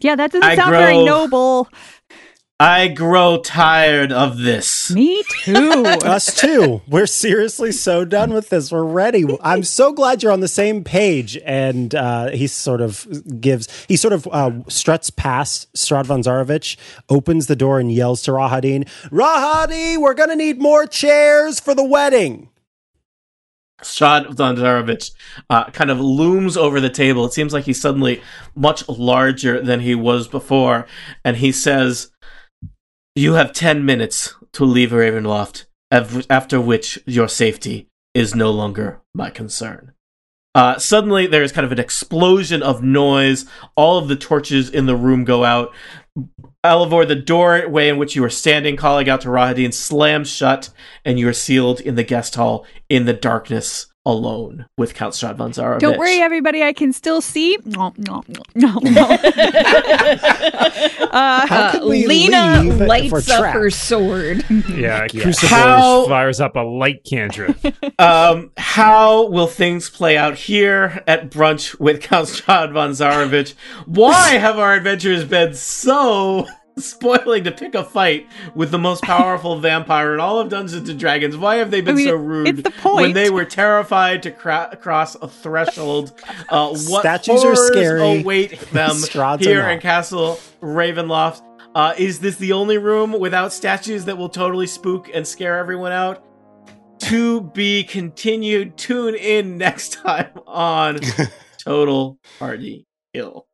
Yeah, that doesn't
I
sound very noble.
I grow tired of this.
Me too. [laughs]
Us too. We're seriously so done with this. We're ready. I'm so glad you're on the same page. And uh, he sort of gives, he sort of uh, struts past Strahd von Zarovich, opens the door, and yells to Rahadin, Rahadi, we're going to need more chairs for the wedding.
Strahd von Zarovich uh, kind of looms over the table. It seems like he's suddenly much larger than he was before, and he says, "You have ten minutes to leave Ravenloft. After which, your safety is no longer my concern." Uh, suddenly, there is kind of an explosion of noise. All of the torches in the room go out. Alivor, the doorway in which you were standing, calling out to Rahadin, slams shut, and you are sealed in the guest hall in the darkness alone with Count Strahd von Zarovich.
Don't worry, everybody. I can still see. No, no, no, no. [laughs] uh,
How could we
Lena
leave if we're
lights up
trapped?
her sword.
Yeah, [laughs]
Yeah.
Crucible
How-
fires up a light cantrip. [laughs]
Um, how will things play out here at brunch with Count Strahd von Zarovich? Why have our adventures been so [laughs] spoiling to pick a fight with the most powerful [laughs] vampire in all of Dungeons and Dragons? Why have they been
I mean,
so rude
it's the point.
when they were terrified to cra- cross a threshold? [laughs] Uh, what
Statues are
horrors
scary.
await them
Strahd's
here in Castle Ravenloft? Uh, is this the only room without statues that will totally spook and scare everyone out? to be continued. Tune in next time on Total Party Kill.